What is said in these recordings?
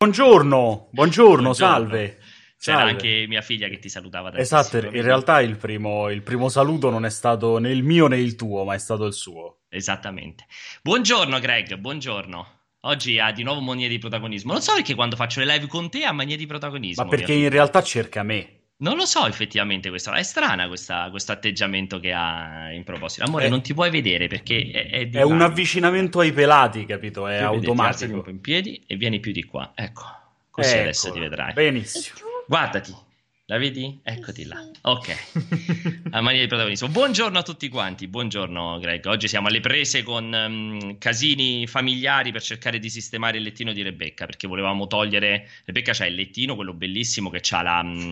Buongiorno, buongiorno, salve. C'era Salve. anche mia figlia che ti salutava. Esatto, in realtà il primo, il primo saluto non è stato né il mio né il tuo, ma è stato il suo. Esattamente. Buongiorno Greg, buongiorno. Oggi ha di nuovo mania di protagonismo. Non so perché quando faccio le live con te ha mania di protagonismo. Ma perché in realtà cerca me. Non lo so effettivamente questa. È strana questa- questo atteggiamento che ha in proposito. Amore, Eh. non ti puoi vedere perché è, è, È un avvicinamento ai pelati, capito? È vedi, ti alzati un automatico. po' in piedi e vieni più di qua. Ecco, così adesso Eccolo. ti vedrai. Benissimo. Guardati, la vedi? Eccoti là. Ok. A mania di protagonismo. Buongiorno a tutti quanti. Buongiorno, Greg. Oggi siamo alle prese con ehm, casini familiari per cercare di sistemare il lettino di Rebecca. Perché volevamo togliere. Rebecca c'ha il lettino, quello bellissimo che ha la. mm,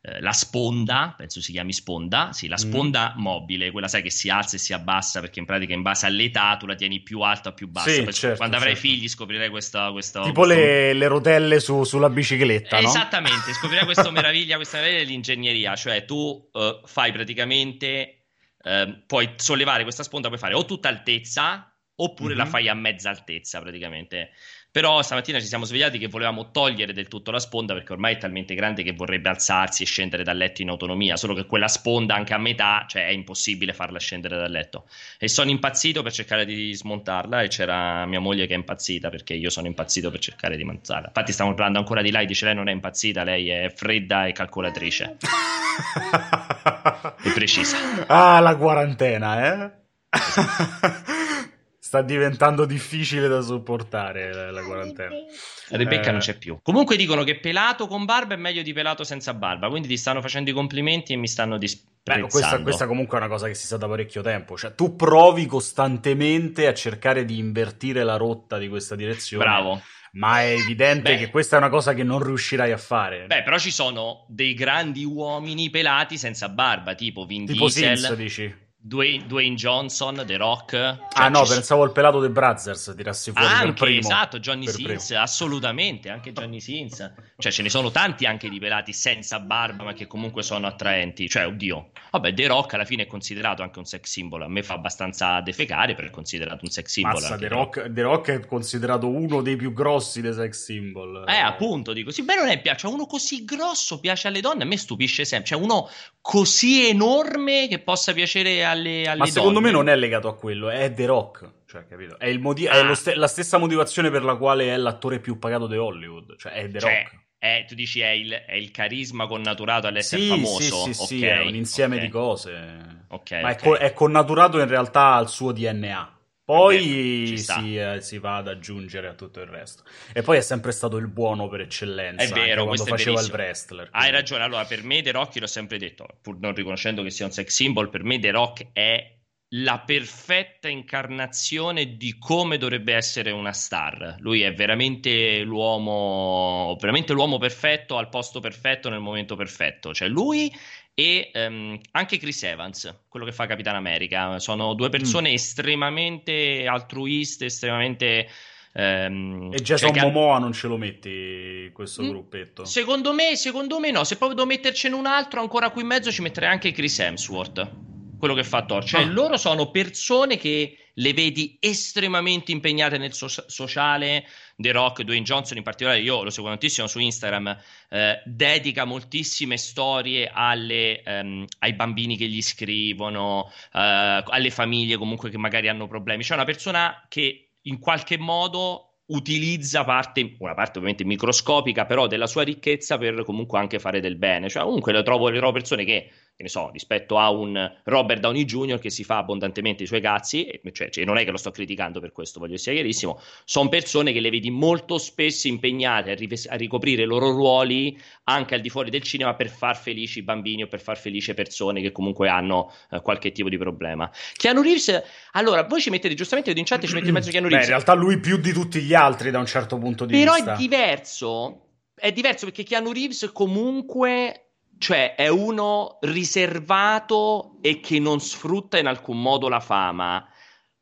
eh, la sponda, penso si chiami sponda, sì, la Mm. sponda mobile, quella sai che si alza e si abbassa perché in pratica in base all'età tu la tieni più alta o più bassa. Sì, certo, quando avrai certo. figli scoprirai questo, questo Tipo questo- le, le rotelle su- sulla bicicletta, no? Esattamente, scoprirai questa meraviglia, questa meraviglia dell'ingegneria, cioè tu eh, fai praticamente, eh, puoi sollevare questa sponda, puoi fare o tutta altezza oppure la Mhm. fai a mezza altezza praticamente. Però stamattina ci siamo svegliati che volevamo togliere del tutto la sponda perché ormai è talmente grande che vorrebbe alzarsi e scendere dal letto in autonomia, solo che quella sponda anche a metà, cioè è impossibile farla scendere dal letto. E sono impazzito per cercare di smontarla e c'era mia moglie che è impazzita perché io sono impazzito per cercare di montarla. Infatti stiamo parlando ancora di lei, dice lei non è impazzita, lei è fredda e calcolatrice. E precisa. ah, la quarantena, eh? Sta diventando difficile da sopportare la, la quarantena. Rebecca Eh. non c'è più. Comunque dicono che pelato con barba è meglio di pelato senza barba, quindi ti stanno facendo i complimenti e mi stanno Beh, disprezzando. questa, questa comunque è una cosa che si sa da parecchio tempo. Cioè, tu provi costantemente a cercare di invertire la rotta di questa direzione. Bravo. Ma è evidente Beh. che questa è una cosa che non riuscirai a fare. Beh, però ci sono dei grandi uomini pelati senza barba, tipo Vin tipo Diesel, Sins, dici. Dwayne, Dwayne Johnson, The Rock. Cioè, ah, no, ci- pensavo al pelato dei Brothers tirassi fuori per Anche, primo. esatto, Johnny Sins, assolutamente, anche Johnny Sins. Cioè, ce ne sono tanti anche di pelati senza barba, ma che comunque sono attraenti. Cioè, oddio. Vabbè, The Rock alla fine è considerato anche un sex symbol. A me fa abbastanza defecare, però è considerato un sex symbol. Anche The Rock, The Rock è considerato uno dei più grossi dei sex symbol. Eh, appunto, dico, sì, beh, non è piace, cioè, uno così grosso piace alle donne, a me stupisce sempre, cioè uno così enorme che possa piacere alle, alle Ma donne. secondo me non è legato a quello, è The Rock. Cioè, capito? È, è Ah. lo ste- la stessa motivazione per la quale è l'attore più pagato di Hollywood. Cioè, è The Cioè, Rock. è- tu dici è il, è il carisma connaturato all'essere Sì, famoso. sì, sì, sì, Ok, è un insieme ok. di cose. Ok, Ma è, co- è connaturato in realtà al suo DNA. Poi si, eh, si va ad aggiungere a tutto il resto. E poi è sempre stato il buono per eccellenza. È vero, quando faceva il wrestler. Hai quindi- ragione, allora per me The Rock, l'ho sempre detto, pur non riconoscendo che sia un sex symbol, per me The Rock è la perfetta incarnazione di come dovrebbe essere una star. Lui è veramente l'uomo, veramente l'uomo perfetto al posto perfetto nel momento perfetto. Cioè lui e ehm, anche Chris Evans, quello che fa Capitan America, sono due persone estremamente altruiste, estremamente... ehm, E Jason cioè Momoa non ce lo metti questo Mm, gruppetto. Secondo me, secondo me no. Se proprio devo mettercene un altro ancora qui in mezzo, ci metterei anche Chris Hemsworth. Quello che fa Thor. Cioè, Ah. loro sono persone che le vedi estremamente impegnate nel so- sociale. The Rock, Dwayne Johnson in particolare, io lo seguo tantissimo su Instagram, eh, dedica moltissime storie alle, ehm, ai bambini che gli scrivono, eh, alle famiglie comunque che magari hanno problemi. C'è una persona che in qualche modo utilizza parte, una parte ovviamente microscopica, però della sua ricchezza per comunque anche fare del bene. Cioè, comunque le trovo, le trovo persone che, che ne so, rispetto a un Robert Downey Jr. che si fa abbondantemente i suoi cazzi, e- cioè, cioè, non è che lo sto criticando per questo, voglio sia chiarissimo, sono persone che le vedi molto spesso impegnate a, ri- a ricoprire i loro ruoli anche al di fuori del cinema per far felici i bambini o per far felici persone che comunque hanno eh, qualche tipo di problema. Keanu Reeves, allora, voi ci mettete giustamente, in chat ci mettete in mezzo Keanu Beh, in Reeves. realtà lui più di tutti gli altri da un certo punto di Però vista. è diverso. È diverso perché Keanu Reeves comunque, cioè, è uno riservato e che non sfrutta in alcun modo la fama.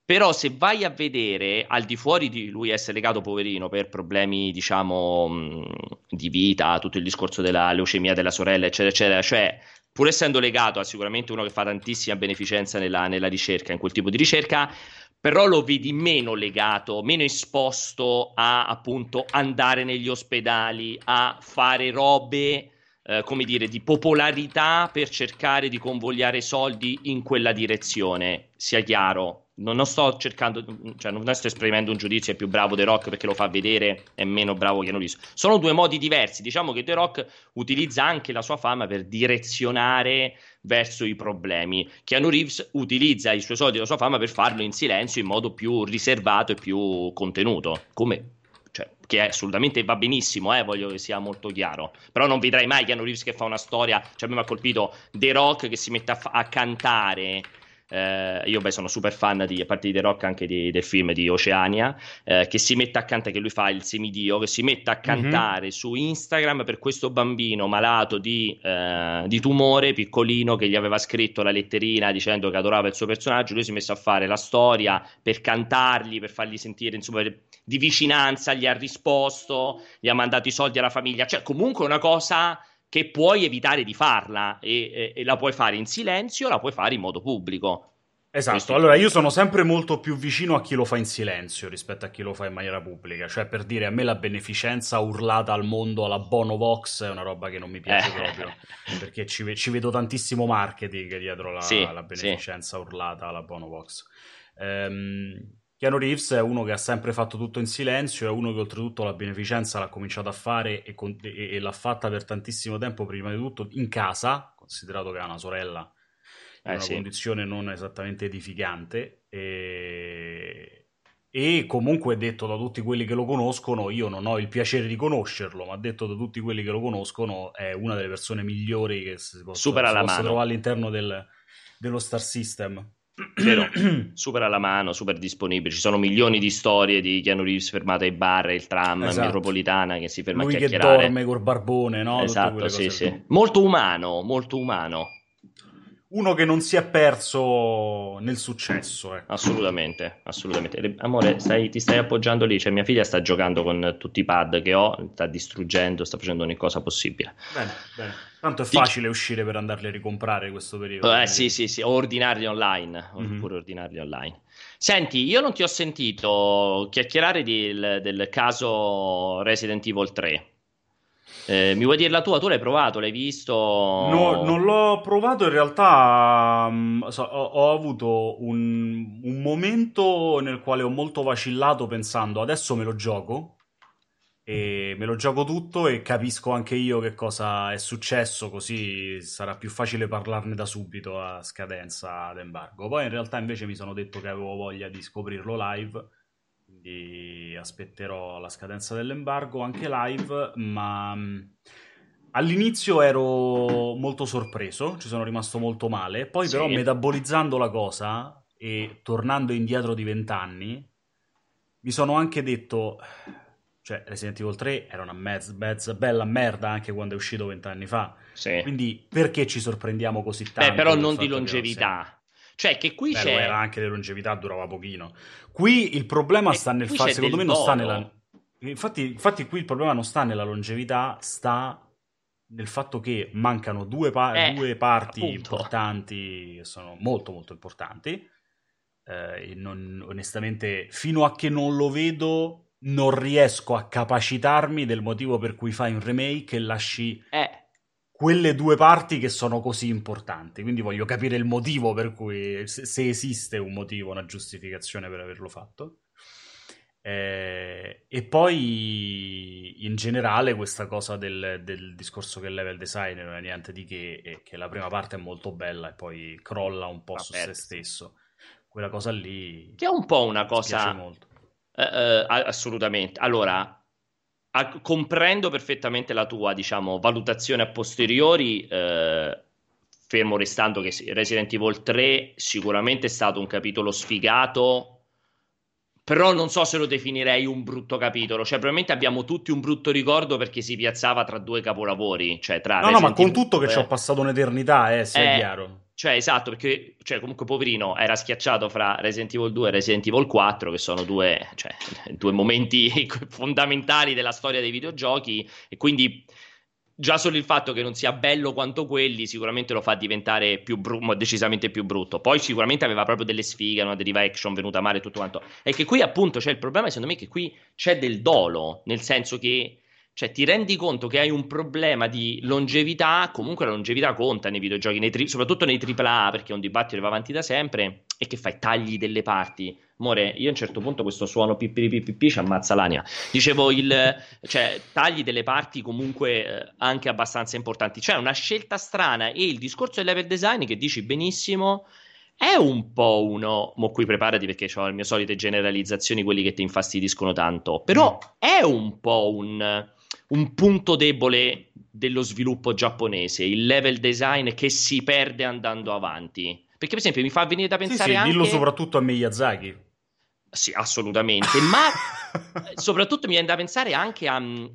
Però se vai a vedere, al di fuori di lui essere legato poverino per problemi, diciamo, mh, di vita, tutto il discorso della leucemia della sorella, eccetera, eccetera, cioè, pur essendo legato a sicuramente uno che fa tantissima beneficenza nella, nella ricerca, in quel tipo di ricerca, però lo vedi meno legato, meno esposto a appunto andare negli ospedali, a fare robe eh, come dire, di popolarità per cercare di convogliare soldi in quella direzione, sia chiaro. Non, sto cercando, cioè non sto esprimendo un giudizio, è più bravo The Rock perché lo fa vedere, è meno bravo Keanu Reeves. Sono due modi diversi. Diciamo che The Rock utilizza anche la sua fama per direzionare verso i problemi. Keanu Reeves utilizza i suoi soldi e la sua fama per farlo in silenzio, in modo più riservato e più contenuto, come cioè, che assolutamente va benissimo, eh, voglio che sia molto chiaro. Però non vedrai mai Keanu Reeves che fa una storia, cioè a me mi ha colpito The Rock che si mette a, fa- a cantare eh, io beh, sono super fan di, a parte di The Rock anche di, del film di Oceania, eh, che si mette a cantare, che lui fa il semidio, che si mette a mhm. cantare mm-hmm. su Instagram per questo bambino malato di, eh, di, tumore piccolino che gli aveva scritto la letterina dicendo che adorava il suo personaggio, lui si è messo a fare la storia per cantargli, per fargli sentire insomma di vicinanza, gli ha risposto, gli ha mandato i soldi alla famiglia, cioè comunque una cosa che puoi evitare di farla e, e, e la puoi fare in silenzio, la puoi fare in modo pubblico. Esatto, allora io sono sempre molto più vicino a chi lo fa in silenzio rispetto a chi lo fa in maniera pubblica, cioè per dire a me la beneficenza urlata al mondo alla Bono Vox è una roba che non mi piace eh. proprio, perché ci, ci, vedo tantissimo marketing dietro la, sì, la beneficenza sì. urlata alla Bono Vox. Ehm, Keanu Reeves è uno che ha sempre fatto tutto in silenzio, è uno che oltretutto la beneficenza l'ha cominciato a fare e, con- e-, e l'ha fatta per tantissimo tempo, prima di tutto in casa, considerato che ha una sorella in eh, una sì. condizione non esattamente edificante. E... e comunque detto da tutti quelli che lo conoscono, io non ho il piacere di conoscerlo, ma detto da tutti quelli che lo conoscono, è una delle persone migliori che si possa, si possa trovare all'interno del, dello Star System. Vero, super alla mano, super disponibile. Ci sono milioni di storie di Keanu Reeves fermato ai bar, il tram, esatto. metropolitana che si ferma Lui a chiacchierare. Lui che dorme col barbone, no? Esatto, sì, sì. Molto umano, molto umano uno che non si è perso nel successo. Ecco. Assolutamente, assolutamente. Amore, stai, ti stai appoggiando lì, cioè mia figlia sta giocando con tutti i pad che ho, sta distruggendo, sta facendo ogni cosa possibile. Bene, bene. Tanto è facile uscire per andarli a ricomprare questo periodo. Eh sì, sì, sì, o ordinarli online, mm-hmm. oppure ordinarli online. Senti, io non ti ho sentito chiacchierare del, del caso Resident Evil 3. Eh, mi vuoi dire la tua? Tu l'hai provato, l'hai visto? No, non l'ho provato, in realtà um, so, ho, ho, avuto un, un, momento nel quale ho molto vacillato pensando adesso me lo gioco e me lo gioco tutto e capisco anche io che cosa è successo, così sarà più facile parlarne da subito a scadenza d'embargo. Poi in realtà invece mi sono detto che avevo voglia di scoprirlo live quindi aspetterò la scadenza dell'embargo anche live, ma mm, all'inizio ero molto sorpreso, ci sono rimasto molto male, poi sì. però metabolizzando la cosa e tornando indietro di vent'anni, mi sono anche detto, cioè Resident Evil 3 era una mezza, mezza bella merda anche quando è uscito vent'anni fa, sì. quindi perché ci sorprendiamo così tanto? Beh, però non di longevità. Cioè, che qui Beh, c'è. era anche di longevità, durava pochino. Qui il problema sta nel fatto. Secondo me non sta nella. Infatti, infatti, qui il problema non sta nella longevità, sta nel fatto che mancano due, pa- eh, due parti appunto. importanti, che sono molto, molto importanti. Eh, non, onestamente, fino a che non lo vedo, non riesco a capacitarmi del motivo per cui fai un remake e lasci. Eh quelle due parti che sono così importanti. Quindi voglio capire il motivo per cui, se, se esiste un motivo, una giustificazione per averlo fatto. Eh, e poi in generale questa cosa del, del, discorso che il level design non è niente di che, e che la prima parte è molto bella e poi crolla un po' Vabbè. su se stesso. Quella cosa lì... Che è un po' una cosa... Uh, uh, assolutamente. Allora, a, comprendo perfettamente la tua, diciamo, valutazione a posteriori, eh, fermo restando che Resident Evil 3 sicuramente è stato un capitolo sfigato, però non so se lo definirei un brutto capitolo, cioè probabilmente abbiamo tutti un brutto ricordo perché si piazzava tra due capolavori, cioè tra No, Resident no, ma con tutto che ci ho passato un'eternità, eh, è eh, chiaro. Cioè, esatto, perché cioè, comunque poverino era schiacciato fra Resident Evil 2 e Resident Evil 4, che sono due, cioè, due momenti fondamentali della storia dei videogiochi, e quindi già solo il fatto che non sia bello quanto quelli sicuramente lo fa diventare più bru- decisamente più brutto. Poi sicuramente aveva proprio delle sfighe, una deriva action venuta male e tutto quanto. E che qui appunto c'è il problema, secondo me, che qui c'è del dolo, nel senso che cioè, ti rendi conto che hai un problema di longevità, comunque la longevità conta nei videogiochi, nei tri- soprattutto nei AAA, perché è un dibattito che va avanti da sempre, e che fai tagli delle parti. More, io a un certo punto questo suono pippi ci ammazza l'anima. Dicevo, il, cioè, tagli delle parti comunque eh, anche abbastanza importanti. C'è una scelta strana e il discorso del level design che dici benissimo è un po' uno, mo qui preparati perché ho le mie solite generalizzazioni, quelli che ti infastidiscono tanto, però mm. è un po' un, un punto debole dello sviluppo giapponese, il level design che si perde andando avanti. Perché, per esempio, mi fa venire da pensare sì, sì, anche... dillo soprattutto a Miyazaki. Sì, assolutamente, ma soprattutto mi viene da pensare anche a um,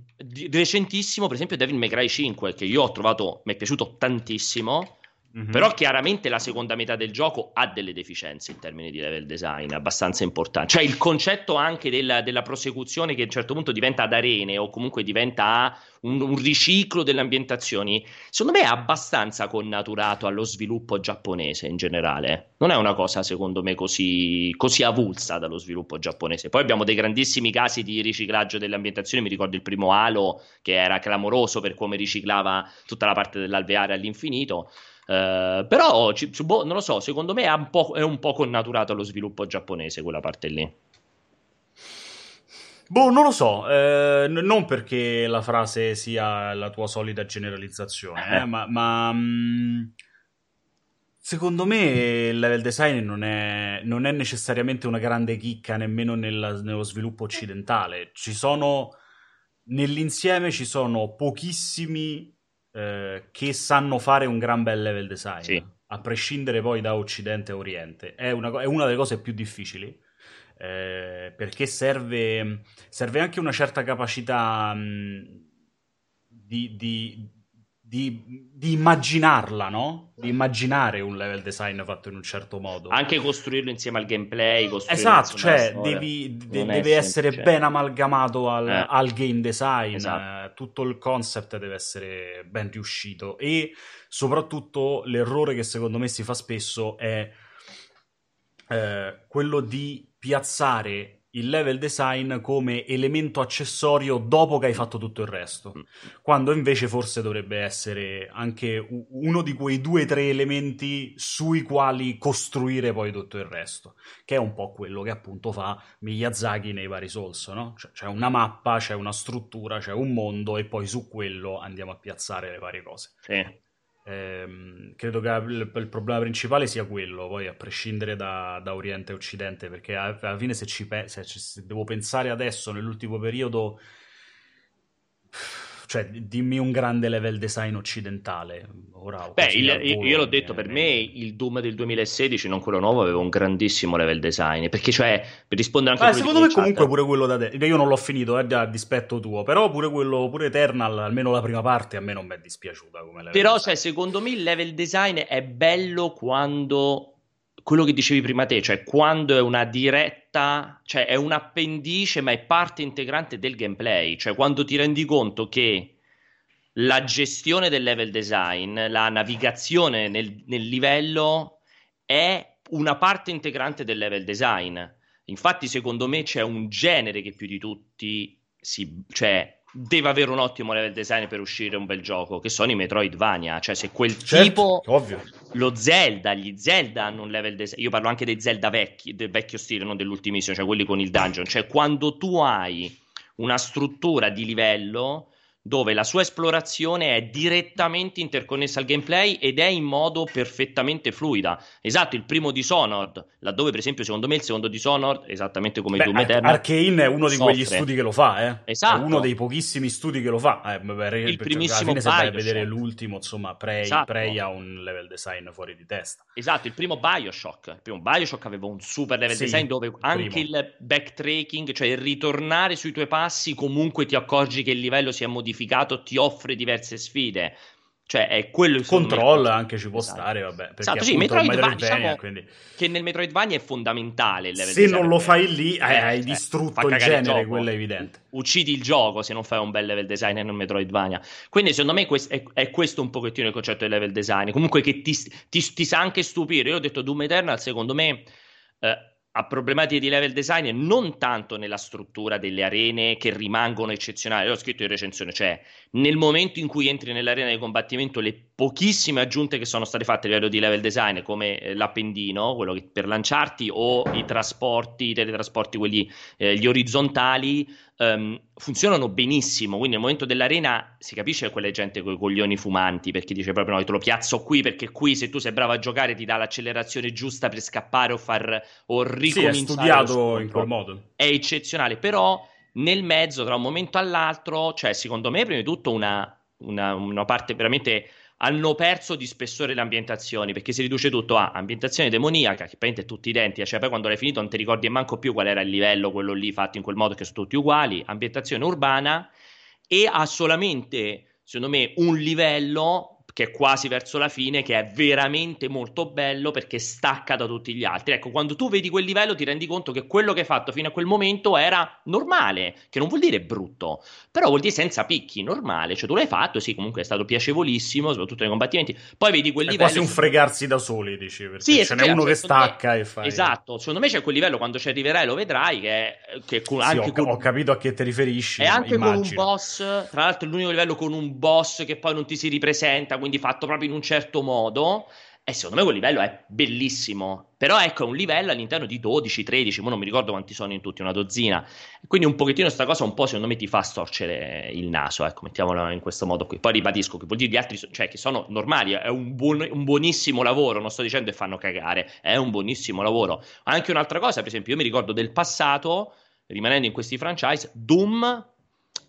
recentissimo, per esempio, Devil May Cry 5, che io ho trovato, mi è piaciuto tantissimo, Mm-hmm. Però chiaramente la seconda metà del gioco ha delle deficienze in termini di level design abbastanza importanti. Cioè il concetto anche della, della prosecuzione che a un certo punto diventa ad arene o comunque diventa un, un, riciclo delle ambientazioni, secondo me è abbastanza connaturato allo sviluppo giapponese in generale. Non è una cosa secondo me così, così avulsa dallo sviluppo giapponese. Poi abbiamo dei grandissimi casi di riciclaggio delle ambientazioni, mi ricordo il primo Halo che era clamoroso per come riciclava tutta la parte dell'alveare all'infinito. Uh, però ci, boh, non lo so, secondo me è un, po', è un po' connaturato allo sviluppo giapponese quella parte lì. Boh, non lo so, eh, non perché la frase sia la tua solita generalizzazione, eh, ma, ma mh, mm, secondo me il level design non è, non è necessariamente una grande chicca nemmeno nella, nello sviluppo occidentale. Ci sono, nell'insieme ci sono pochissimi eh, che sanno fare un gran bel level design, sì. a prescindere poi da Occidente e Oriente. È una, è una delle cose più difficili. Eh, perché serve, serve, anche una certa capacità mh, di, di, di, di, immaginarla, no? Di immaginare un level design fatto in un certo modo. Anche costruirlo insieme al gameplay. Esatto, cioè devi, de- deve essere ben amalgamato al, eh. al game design. Esatto. tutto il concept deve essere ben riuscito. E soprattutto l'errore che secondo me si fa spesso è eh, quello di piazzare il level design come elemento accessorio dopo che hai fatto tutto il resto, mm. quando invece forse dovrebbe essere anche uno di quei due o tre elementi sui quali costruire poi tutto il resto, che è un po' quello che appunto fa Miyazaki nei vari Souls, no? Cioè, c'è una mappa, c'è una struttura, c'è un mondo e poi su quello andiamo a piazzare le varie cose. Sì. Ehm, credo che il, il, problema principale sia quello, poi a prescindere da, da Oriente e Occidente, perché alla fine se ci se, se devo pensare adesso, nell'ultimo periodo cioè, dimmi un grande level design occidentale. Ora, Beh, il, volo, io l'ho detto, per me il Doom del 2016, non quello nuovo, aveva un grandissimo level design. Perché, cioè, per rispondere anche a Secondo me, comunque, pure quello da te. Io non l'ho finito, eh, a dispetto tuo. Però, pure quello, pure Eternal, almeno la prima parte, a me non mi è dispiaciuta. Come però, cioè, secondo me, il level design è bello quando quello che dicevi prima te, cioè quando è una diretta, cioè è un appendice ma è parte integrante del gameplay, cioè quando ti rendi conto che la gestione del level design, la navigazione nel, nel livello è una parte integrante del level design. Infatti, secondo me c'è un genere che più di tutti si, cioè, deve avere un ottimo level design per uscire un bel gioco, che sono i Metroidvania. Cioè, se quel certo, tipo, ovvio. lo Zelda, gli Zelda hanno un level design. Io parlo anche dei Zelda vecchi, del vecchio stile, non dell'ultimissimo, cioè quelli con il dungeon. Cioè, quando tu hai una struttura di livello dove la sua esplorazione è direttamente interconnessa al gameplay ed è in modo perfettamente fluida. Esatto, il primo Dishonored, laddove per esempio secondo me il secondo Dishonored, esattamente come Beh, Doom Eternal, Arcane è uno di soffre. quegli studi che lo fa, eh. Esatto. È uno dei pochissimi studi che lo fa. Eh, per, il per, primissimo alla fine se vai a vedere l'ultimo, insomma, Prey, esatto. Prey ha un level design fuori di testa. Esatto, il primo BioShock, il primo BioShock aveva un super level sì, design dove anche primo. il backtracking, cioè il ritornare sui tuoi passi, comunque ti accorgi che il livello si è modificato modificato ti offre diverse sfide. Cioè, è quello Control anche ci può esatto. stare, vabbè. Perché esatto, sì, Metroidvania, diciamo quindi... che nel Metroidvania è fondamentale il level Se non lo fai lì, eh, hai cioè, distrutto il genere, il quello è evidente. Uccidi il gioco se non fai un bel level design nel Metroidvania. Quindi, secondo me, è, è, questo un pochettino il concetto del level design. Comunque, che ti, ti, ti sa anche stupire. Io ho detto Doom Eternal, secondo me. Eh, ha problematiche di level design non tanto nella struttura delle arene che rimangono eccezionali, l'ho scritto in recensione, cioè nel momento in cui entri nell'arena di combattimento le pochissime aggiunte che sono state fatte a livello di level design come eh, l'appendino, quello che, per lanciarti o i trasporti, i teletrasporti, quelli eh, gli orizzontali um, funzionano benissimo. Quindi nel momento dell'arena si capisce che quella è gente con i coglioni fumanti perché dice proprio no, te lo piazzo qui perché qui se tu sei bravo a giocare ti dà l'accelerazione giusta per scappare o far o ricominciare. Sì, è studiato in quel modo. È eccezionale, però nel mezzo tra un momento all'altro, cioè secondo me prima di tutto una, una, una parte veramente hanno perso di spessore le ambientazioni perché si riduce tutto a ambientazione demoniaca che praticamente è tutti identici cioè poi quando l'hai finito non ti ricordi manco più qual era il livello quello lì fatto in quel modo che sono tutti uguali ambientazione urbana e ha solamente secondo me un livello che è quasi verso la fine, che è veramente molto bello perché stacca da tutti gli altri. Ecco, quando tu vedi quel livello ti rendi conto che quello che hai fatto fino a quel momento era normale, che non vuol dire brutto, però vuol dire senza picchi, normale. Cioè tu l'hai fatto, sì, comunque è stato piacevolissimo, soprattutto nei combattimenti. Poi vedi quel è livello... È quasi un fregarsi da soli, dici, perché sì, ce n'è uno che stacca me, e fa... Esatto, secondo me c'è quel livello, quando ci arriverai lo vedrai, che, è, che con, sì, ho, con... ho, capito a che ti riferisci. E anche immagino. con un boss, tra l'altro è l'unico livello con un boss che poi non ti si ripresenta, quindi fatto proprio in un certo modo. E secondo me quel livello è bellissimo. Però ecco, è un livello all'interno di 12, 13, ma non mi ricordo quanti sono in tutti, una dozzina. Quindi un pochettino questa cosa un po' secondo me ti fa storcere il naso, ecco, mettiamolo in questo modo qui. Poi ribadisco che vuol dire gli altri, cioè che sono normali, è un, buon, un buonissimo lavoro, non sto dicendo che fanno cagare, è un buonissimo lavoro. Anche un'altra cosa, per esempio, io mi ricordo del passato, rimanendo in questi franchise, Doom,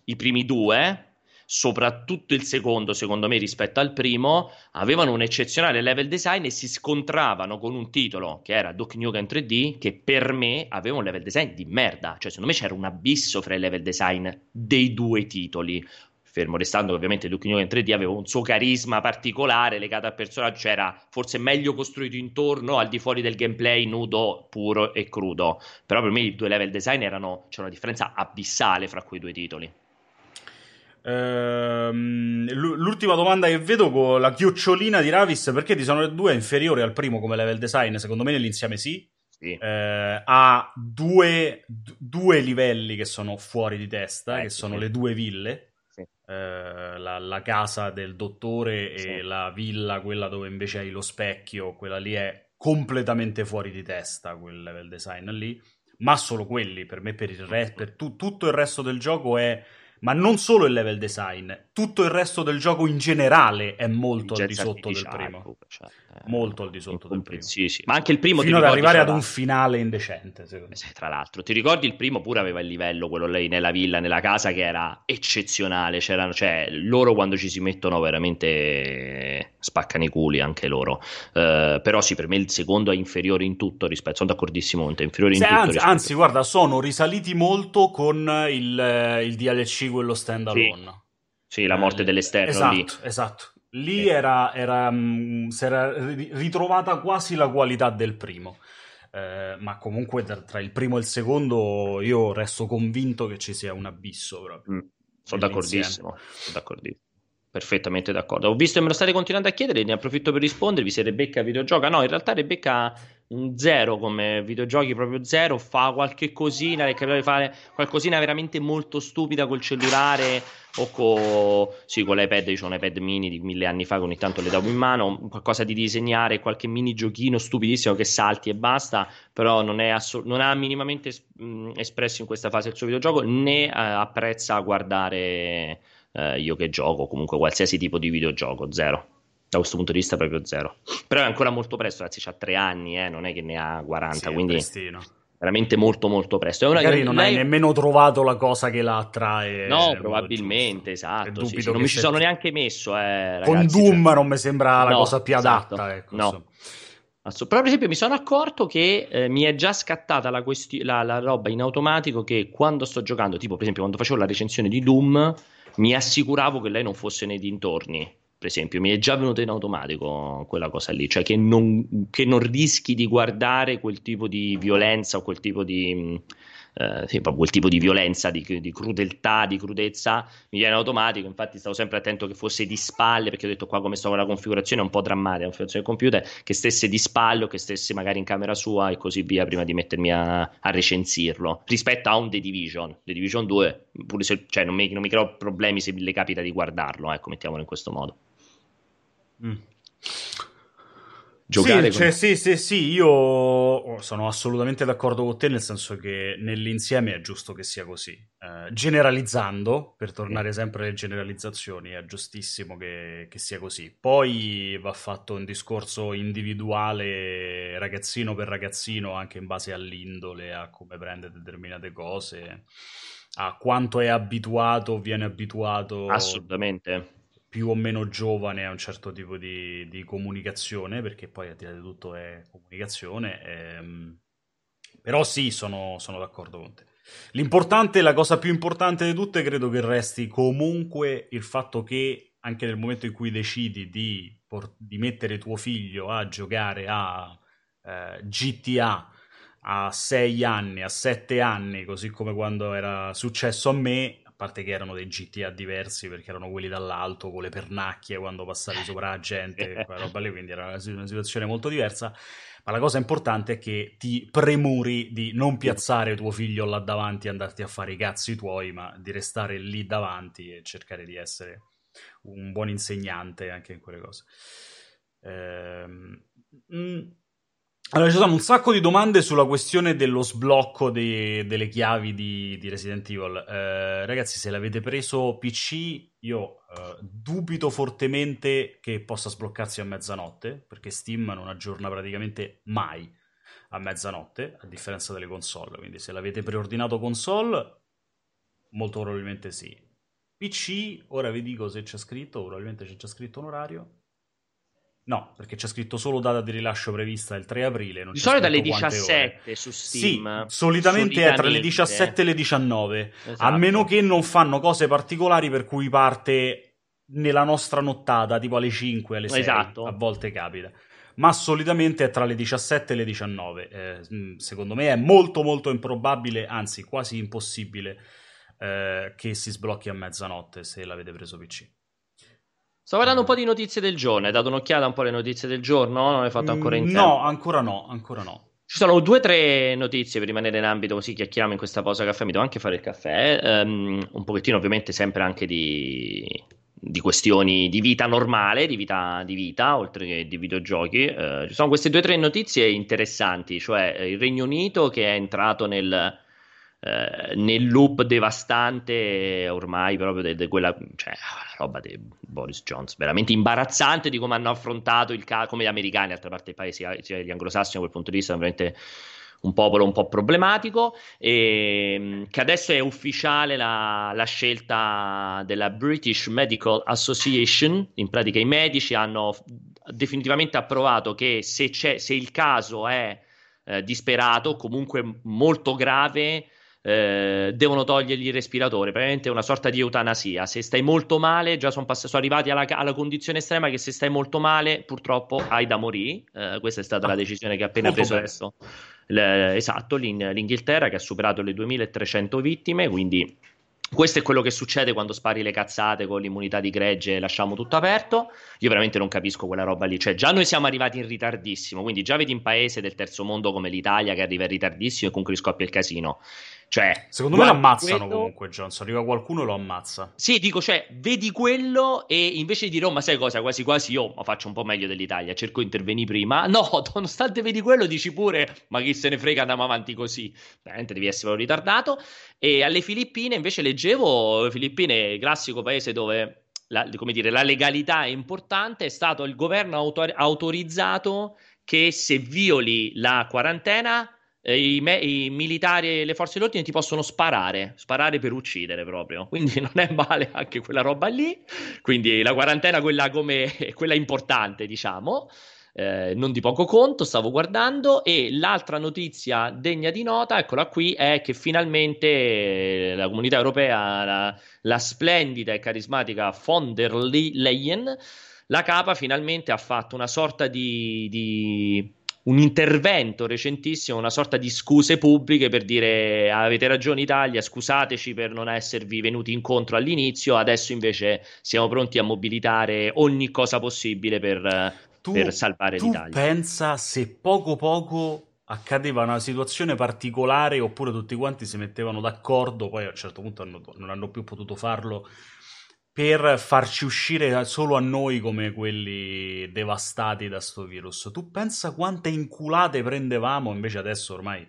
i primi due, soprattutto il secondo, secondo me, rispetto al primo, avevano un eccezionale level design e si scontravano con un titolo che era Duke Nukem 3D, che per me aveva un level design di merda. Cioè, secondo me c'era un abisso fra il level design dei due titoli. Fermo restando che ovviamente Duke Nukem 3D aveva un suo carisma particolare legato al personaggio, cioè era forse meglio costruito intorno al di fuori del gameplay nudo, puro e crudo. Però per me i due level design erano, c'è una differenza abissale fra quei due titoli. Ehm, l'ultima domanda che vedo con la chiocciolina di Ravis, perché Dishonored 2 è inferiore al primo come level design? Secondo me nell'insieme sì. sì. Eh, ha due, due, livelli che sono fuori di testa, eh, che sì, sono sì. le due ville. Eh, la, la, casa del dottore e la villa, quella dove invece hai lo specchio, quella lì è completamente fuori di testa, quel level design lì. Ma solo quelli, per me per il re- per tu- tutto il resto del gioco è ma non solo il level design, tutto il resto del gioco in generale è molto al di sotto del primo. Cioè, molto al di sotto del primo. Sì, sì. Ma anche il primo fino ad arrivare ad un finale indecente. Eh, tra l'altro, ti ricordi il primo pure aveva il livello, quello lì nella villa, nella casa, che era eccezionale. C'erano, cioè, loro quando ci si mettono veramente spaccano i culi anche loro. Uh, però sì, per me il secondo è inferiore in tutto rispetto. Sono d'accordissimo con te, inferiore in sì, tutto. Anzi, anzi, guarda, sono risaliti molto con il, il DLC quello stand alone. Sì, sì la morte eh, dell'esterno esatto, lì. Esatto. Lì era, era, mm, si era ritrovata quasi la qualità del primo. Eh, ma comunque tra, tra, il primo e il secondo io resto convinto che ci sia un abisso proprio. Mm, sono d'accordissimo, sono d'accordissimo. Perfettamente d'accordo. Ho visto che me lo state continuando a chiedere, ne approfitto per rispondervi se Rebecca videogioca. No, in realtà Rebecca zero come videogiochi, proprio zero, fa qualche cosina, è capitato di fare qualcosina veramente molto stupida col cellulare o con, sì, con l'iPad, io ho un iPad mini di mille anni fa che ogni tanto le davo in mano, qualcosa di disegnare, qualche mini giochino stupidissimo che salti e basta, però non, assol- non ha minimamente es- espresso in questa fase il suo videogioco né eh, apprezza guardare eh, io che gioco, comunque qualsiasi tipo di videogioco, zero. Da questo punto di vista proprio zero. Però è ancora molto presto, ragazzi, ha tre anni, eh, non è che ne ha 40, sì, quindi... Veramente molto molto presto. È una Magari non lei... hai nemmeno trovato la cosa che la attrae. No, probabilmente, esatto. Sì, sì. Non mi ci sono neanche messo. Eh, ragazzi, Con Doom cioè... non mi sembra la no, cosa più adatta. Esatto. Ecco, no. Però per esempio mi sono accorto che eh, mi è già scattata la, questi- la, la, roba in automatico che quando sto giocando, tipo per esempio quando facevo la recensione di Doom, mi assicuravo che lei non fosse nei dintorni per esempio, mi è già venuto in automatico quella cosa lì, cioè che non, che non rischi di guardare quel tipo di violenza o quel tipo di eh, sì, quel tipo di violenza, di, di, crudeltà, di crudezza mi viene automatico. Infatti, stavo sempre attento che fosse di spalle, perché ho detto qua come sto con la configurazione è un po' drammatica, la configurazione del computer, che stesse di spalle o che stesse magari in camera sua e così via prima di mettermi a, a recensirlo. Rispetto a un The Division, The Division 2, pure se, cioè, non, mi, non mi creo problemi se le capita di guardarlo, ecco, mettiamolo in questo modo. Mm giocare. Sì, cioè, sì, sì, sì, io sono assolutamente d'accordo con te, nel senso che nell'insieme è giusto che sia così. Eh, generalizzando, per tornare sempre alle generalizzazioni, è giustissimo che, che, sia così. Poi va fatto un discorso individuale, ragazzino per ragazzino, anche in base all'indole, a come prende determinate cose, a quanto è abituato, viene abituato. Assolutamente più o meno giovane a un certo tipo di, di comunicazione, perché poi a dire di tutto è comunicazione. Ehm, però sì, sono, sono, d'accordo con te. L'importante, la cosa più importante di tutte, credo che resti comunque il fatto che anche nel momento in cui decidi di, di mettere tuo figlio a giocare a eh, GTA a 6 anni, a 7 anni, così come quando era successo a me, parte che erano dei GTA diversi perché erano quelli dall'alto con le pernacchie quando passavi sopra la gente, quella roba lì, quindi era una situazione molto diversa. Ma la cosa importante è che ti premuri di non piazzare tuo figlio là davanti e andarti a fare i cazzi tuoi, ma di restare lì davanti e cercare di essere un buon insegnante anche in quelle cose. Ehm, mm, allora, ci sono un sacco di domande sulla questione dello sblocco de- delle chiavi di, di Resident Evil. Eh, ragazzi, se l'avete preso PC, io eh, dubito fortemente che possa sbloccarsi a mezzanotte, perché Steam non aggiorna praticamente mai a mezzanotte, a differenza delle console. Quindi se l'avete preordinato console, molto probabilmente sì. PC, ora vi dico se c'è scritto, probabilmente c'è già scritto un orario. No, perché c'è scritto solo data di rilascio prevista il 3 aprile. di solito alle 17 su Steam. Sì, solitamente è tra le 17 e le 19. Esatto. A meno che non fanno cose particolari per cui parte nella nostra nottata, tipo alle 5, alle 6. Esatto. A volte capita. Ma solitamente è tra le 17 e le 19. Eh, mm, secondo me è molto molto improbabile, anzi quasi impossibile, eh, che si sblocchi a mezzanotte se l'avete preso PC. Sto guardando un po' di notizie del giorno. Hai dato un'occhiata un po' alle notizie del giorno? Non hai fatto ancora in tempo? No, ancora no, ancora no. Ci sono due o tre notizie per rimanere in ambito così chiacchieriamo in questa pausa caffè. Mi devo anche fare il caffè. Um, un pochettino, ovviamente, sempre anche di, di, questioni di vita normale, di vita, di vita oltre che di videogiochi. Uh, ci sono queste due o tre notizie interessanti, cioè il Regno Unito che è entrato nel eh, nel loop devastante ormai proprio di quella cioè, roba di Boris Johnson veramente imbarazzante di come hanno affrontato il caso come gli americani d'altra parte i paesi sia gli anglosassoni da quel punto di vista veramente un popolo un po' problematico e ehm, che adesso è ufficiale la, la, scelta della British Medical Association. In pratica i medici hanno definitivamente approvato che se, se il caso è eh, disperato comunque molto grave eh, devono togliergli il respiratore, praticamente è una sorta di eutanasia. Se stai molto male, già sono, pass- sono arrivati alla, alla, condizione estrema che se stai molto male, purtroppo hai da morire. Eh, questa è stata la decisione che ha appena preso adesso. Esatto, l'In- l'Inghilterra che ha superato le 2300 vittime, quindi questo è quello che succede quando spari le cazzate con l'immunità di gregge e lasciamo tutto aperto. Io veramente non capisco quella roba lì. Cioè, già noi siamo arrivati in ritardissimo, quindi già vedi in paese del terzo mondo come l'Italia che arriva in ritardissimo e comunque riscoppia il casino. Cioè, Secondo me lo ammazzano quello... comunque Johnson, arriva qualcuno lo ammazza. Sì, dico, cioè, vedi quello e invece di dire, oh, ma sai cosa, quasi quasi io ma faccio un po' meglio dell'Italia, cerco di intervenire prima. No, nonostante vedi quello, dici pure, ma chi se ne frega, andiamo avanti così. Veramente devi essere ritardato. E alle Filippine, invece, leggevo, Filippine, classico paese dove, la, come dire, la legalità è importante, è stato il governo autor- autorizzato che se violi la quarantena i, me- i, militari e le forze dell'ordine ti possono sparare, sparare per uccidere proprio. Quindi non è male anche quella roba lì. Quindi la quarantena, quella, come, quella importante, diciamo. Eh, non di poco conto, stavo guardando e l'altra notizia degna di nota, eccola qui, è che finalmente la comunità europea, la, la splendida e carismatica von der Leyen, la Capa finalmente ha fatto una sorta di, di un intervento recentissimo, una sorta di scuse pubbliche per dire avete ragione Italia, scusateci per non esservi venuti incontro all'inizio, adesso invece siamo pronti a mobilitare ogni cosa possibile per, tu, per salvare tu l'Italia. Pensa se poco poco accadeva una situazione particolare oppure tutti quanti si mettevano d'accordo, poi a un certo punto hanno, non hanno più potuto farlo per farci uscire solo a noi come quelli devastati da sto virus. Tu pensa quante inculate prendevamo, invece adesso ormai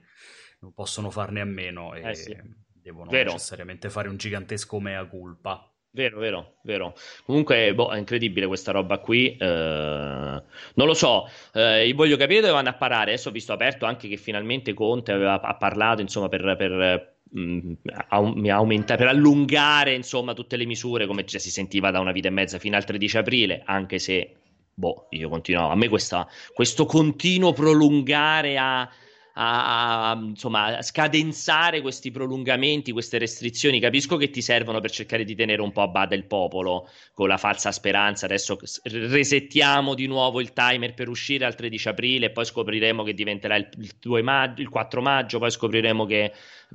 non possono farne a meno e eh sì. devono Vero. necessariamente fare un gigantesco mea culpa. Vero, vero, vero. Comunque, boh, è incredibile questa roba qui. Eh, non lo so, eh, voglio capire dove vanno a parare. Adesso ho visto aperto anche che finalmente Conte aveva ha parlato, insomma, per, per mh, aumenta, per allungare insomma tutte le misure come già si sentiva da una vita e mezza fino al 13 aprile, anche se boh, io continuo, a me questa, questo continuo prolungare a a, a, insomma, scadenzare questi prolungamenti, queste restrizioni. Capisco che ti servono per cercare di tenere un po' a bada il popolo con la falsa speranza. Adesso resettiamo di nuovo il timer per uscire al 13 aprile poi scopriremo che diventerà il, il, maggio, il 4 maggio, poi scopriremo che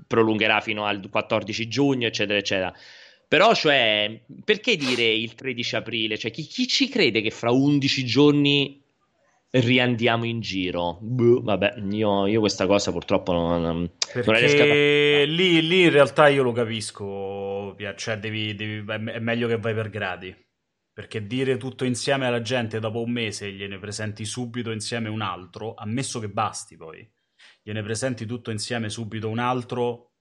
prolungherà fino al 14 giugno, eccetera, eccetera. Però, cioè, perché dire il 13 aprile? Cioè, chi, chi ci crede che fra 11 giorni riandiamo in giro. Buh, vabbè, io, io, questa cosa purtroppo non, non riesco a... Lì, lì in realtà io lo capisco, cioè devi, devi, è meglio che vai per gradi. Perché dire tutto insieme alla gente dopo un mese gliene presenti subito insieme un altro, ammesso che basti poi, gliene presenti tutto insieme subito un altro,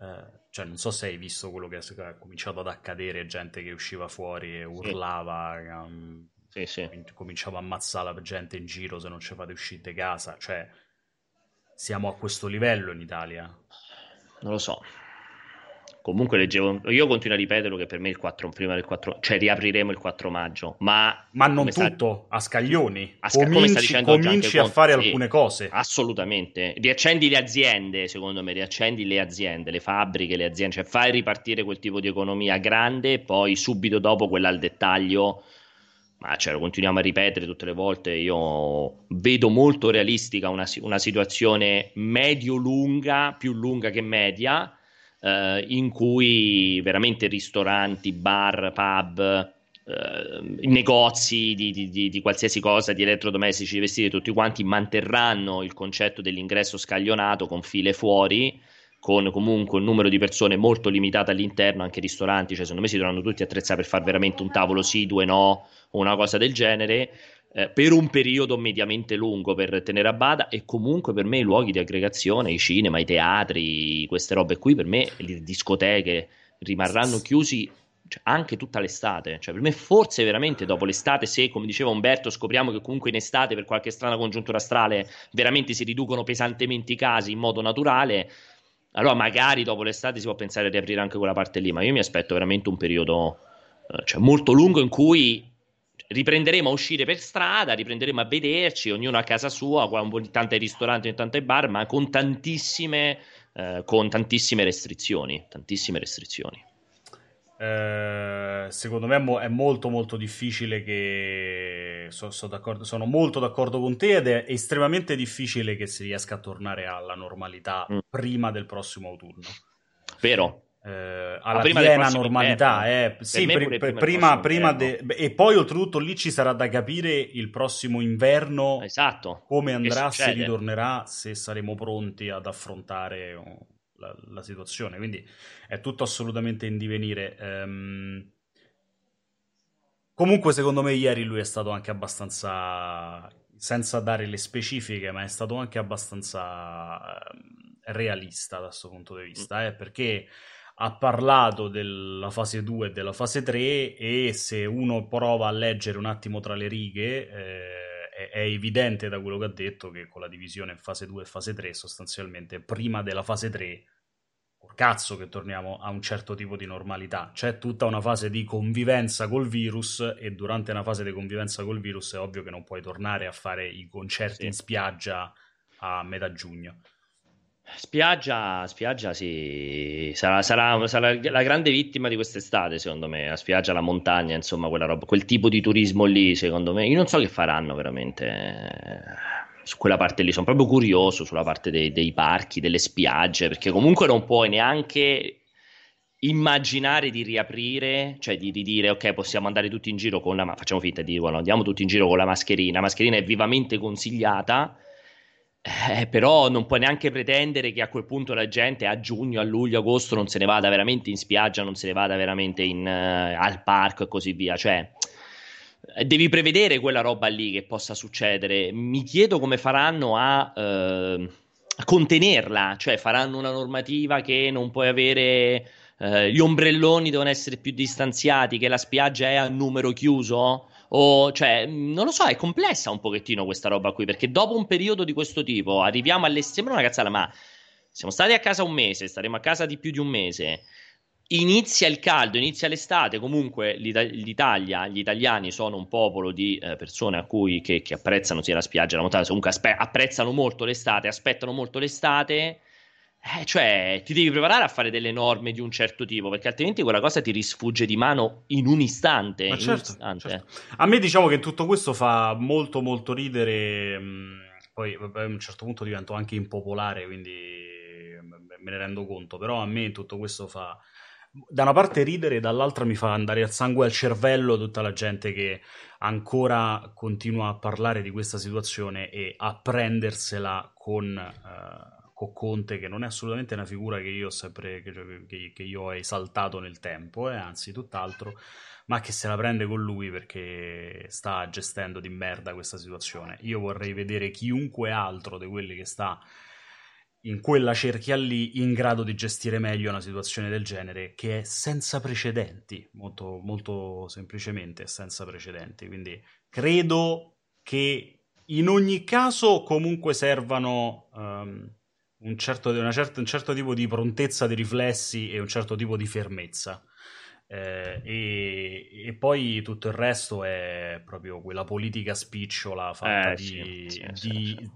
eh, cioè non so se hai visto quello che ha cominciato ad accadere, gente che usciva fuori e urlava. Sì. Um, sì, sì. Cominciamo a ammazzare la gente in giro se non ci fate uscire di casa. Cioè, siamo a questo livello in Italia. Non lo so. Comunque leggevo, io continuo a ripeterlo che per me il 4, prima del 4, cioè riapriremo il 4 maggio, ma... Ma non tutto, sta, a scaglioni. A sca- cominci, cominci a fare sì, alcune cose. Assolutamente. Riaccendi le aziende, secondo me, riaccendi le aziende, le fabbriche, le aziende, cioè fai ripartire quel tipo di economia grande, poi subito dopo quella al dettaglio ma cioè, lo continuiamo a ripetere tutte le volte, io vedo molto realistica una, una situazione medio-lunga, più lunga che media, eh, in cui veramente ristoranti, bar, pub, eh, negozi di, di, di, di, qualsiasi cosa, di elettrodomestici, di vestiti, tutti quanti manterranno il concetto dell'ingresso scaglionato con file fuori con comunque un numero di persone molto limitato all'interno, anche ristoranti, cioè secondo me si dovranno tutti attrezzare per fare veramente un tavolo sì, due no, o una cosa del genere, eh, per un periodo mediamente lungo per tenere a bada e comunque per me i luoghi di aggregazione, i cinema, i teatri, queste robe qui, per me le discoteche rimarranno chiusi cioè, anche tutta l'estate. Cioè, per me, forse veramente dopo l'estate, se come diceva Umberto, scopriamo che comunque in estate, per qualche strana congiuntura astrale, veramente si riducono pesantemente i casi in modo naturale allora magari dopo l'estate si può pensare di aprire anche quella parte lì, ma io mi aspetto veramente un periodo eh, cioè, molto lungo in cui riprenderemo a uscire per strada, riprenderemo a vederci, ognuno a casa sua, ogni tanto ai ristoranti, ogni tanto ai bar, ma con tantissime, eh, con tantissime restrizioni, tantissime restrizioni. Eh, secondo me è, mo- è, molto molto difficile che so, so sono molto d'accordo con te ed è estremamente difficile che si riesca a tornare alla normalità mm. prima del prossimo autunno vero eh, alla piena normalità eh. sì, per pr- pr- prima, prima de- e poi oltretutto lì ci sarà da capire il prossimo inverno esatto. come andrà se ritornerà se saremo pronti ad affrontare la, la, situazione. Quindi è tutto assolutamente in divenire. Um, comunque, secondo me, ieri lui è stato anche abbastanza. senza dare le specifiche, ma è stato anche abbastanza uh, realista da questo punto di vista. Eh, perché ha parlato della fase 2 e della fase 3 e se uno prova a leggere un attimo tra le righe eh, è, evidente da quello che ha detto che con la divisione fase 2 e fase 3 sostanzialmente prima della fase 3 cazzo che torniamo a un certo tipo di normalità. C'è tutta una fase di convivenza col virus e durante una fase di convivenza col virus è ovvio che non puoi tornare a fare i concerti sì. in spiaggia a metà giugno. Spiaggia, spiaggia sì, sarà, sarà, sarà, la grande vittima di quest'estate, secondo me. La spiaggia, la montagna, insomma, quella roba, quel tipo di turismo lì, secondo me. Io non so che faranno veramente su quella parte lì. Sono proprio curioso sulla parte dei, dei parchi, delle spiagge, perché comunque non puoi neanche immaginare di riaprire, cioè di, di, dire ok, possiamo andare tutti in giro con la facciamo finta di dire bueno, andiamo tutti in giro con la mascherina. La mascherina è vivamente consigliata eh, però non puoi neanche pretendere che a quel punto la gente a giugno, a luglio, agosto non se ne vada veramente in spiaggia, non se ne vada veramente in, uh, al parco e così via. Cioè, devi prevedere quella roba lì che possa succedere. Mi chiedo come faranno a, a contenerla, cioè faranno una normativa che non puoi avere. Uh, gli ombrelloni devono essere più distanziati, che la spiaggia è a numero chiuso o, cioè, non lo so, è complessa un pochettino questa roba qui, perché dopo un periodo di questo tipo arriviamo alle... Sembra una cazzata, ma siamo stati a casa un mese, staremo a casa di più di un mese. Inizia il caldo, inizia l'estate. Comunque, l'Italia, gli italiani sono un popolo di eh, persone a cui che, che, apprezzano sia la spiaggia che la montagna. Comunque, aspe- apprezzano molto l'estate, aspettano molto l'estate. Eh, cioè, ti devi preparare a fare delle norme di un certo tipo, perché altrimenti quella cosa ti risfugge di mano in un istante. Ma certo, un istante. certo. A me diciamo che tutto questo fa molto molto ridere, mm, poi vabbè, a un certo punto divento anche impopolare, quindi me ne rendo conto, però a me tutto questo fa da una parte ridere, dall'altra mi fa andare al sangue al cervello tutta la gente che ancora continua a parlare di questa situazione e a prendersela con... Uh, Conte, che non è assolutamente una figura che io ho sempre che, che io ho esaltato nel tempo, eh, anzi tutt'altro, ma che se la prende con lui perché sta gestendo di merda questa situazione. Io vorrei vedere chiunque altro di quelli che sta in quella cerchia lì in grado di gestire meglio una situazione del genere che è senza precedenti, molto, molto semplicemente senza precedenti. Quindi credo che in ogni caso comunque servano um, un certo, certa, un certo tipo di prontezza di riflessi e un certo tipo di fermezza. Eh, e, e, poi tutto il resto è proprio quella politica spicciola fatta, eh, di, sì, sì, di, sì,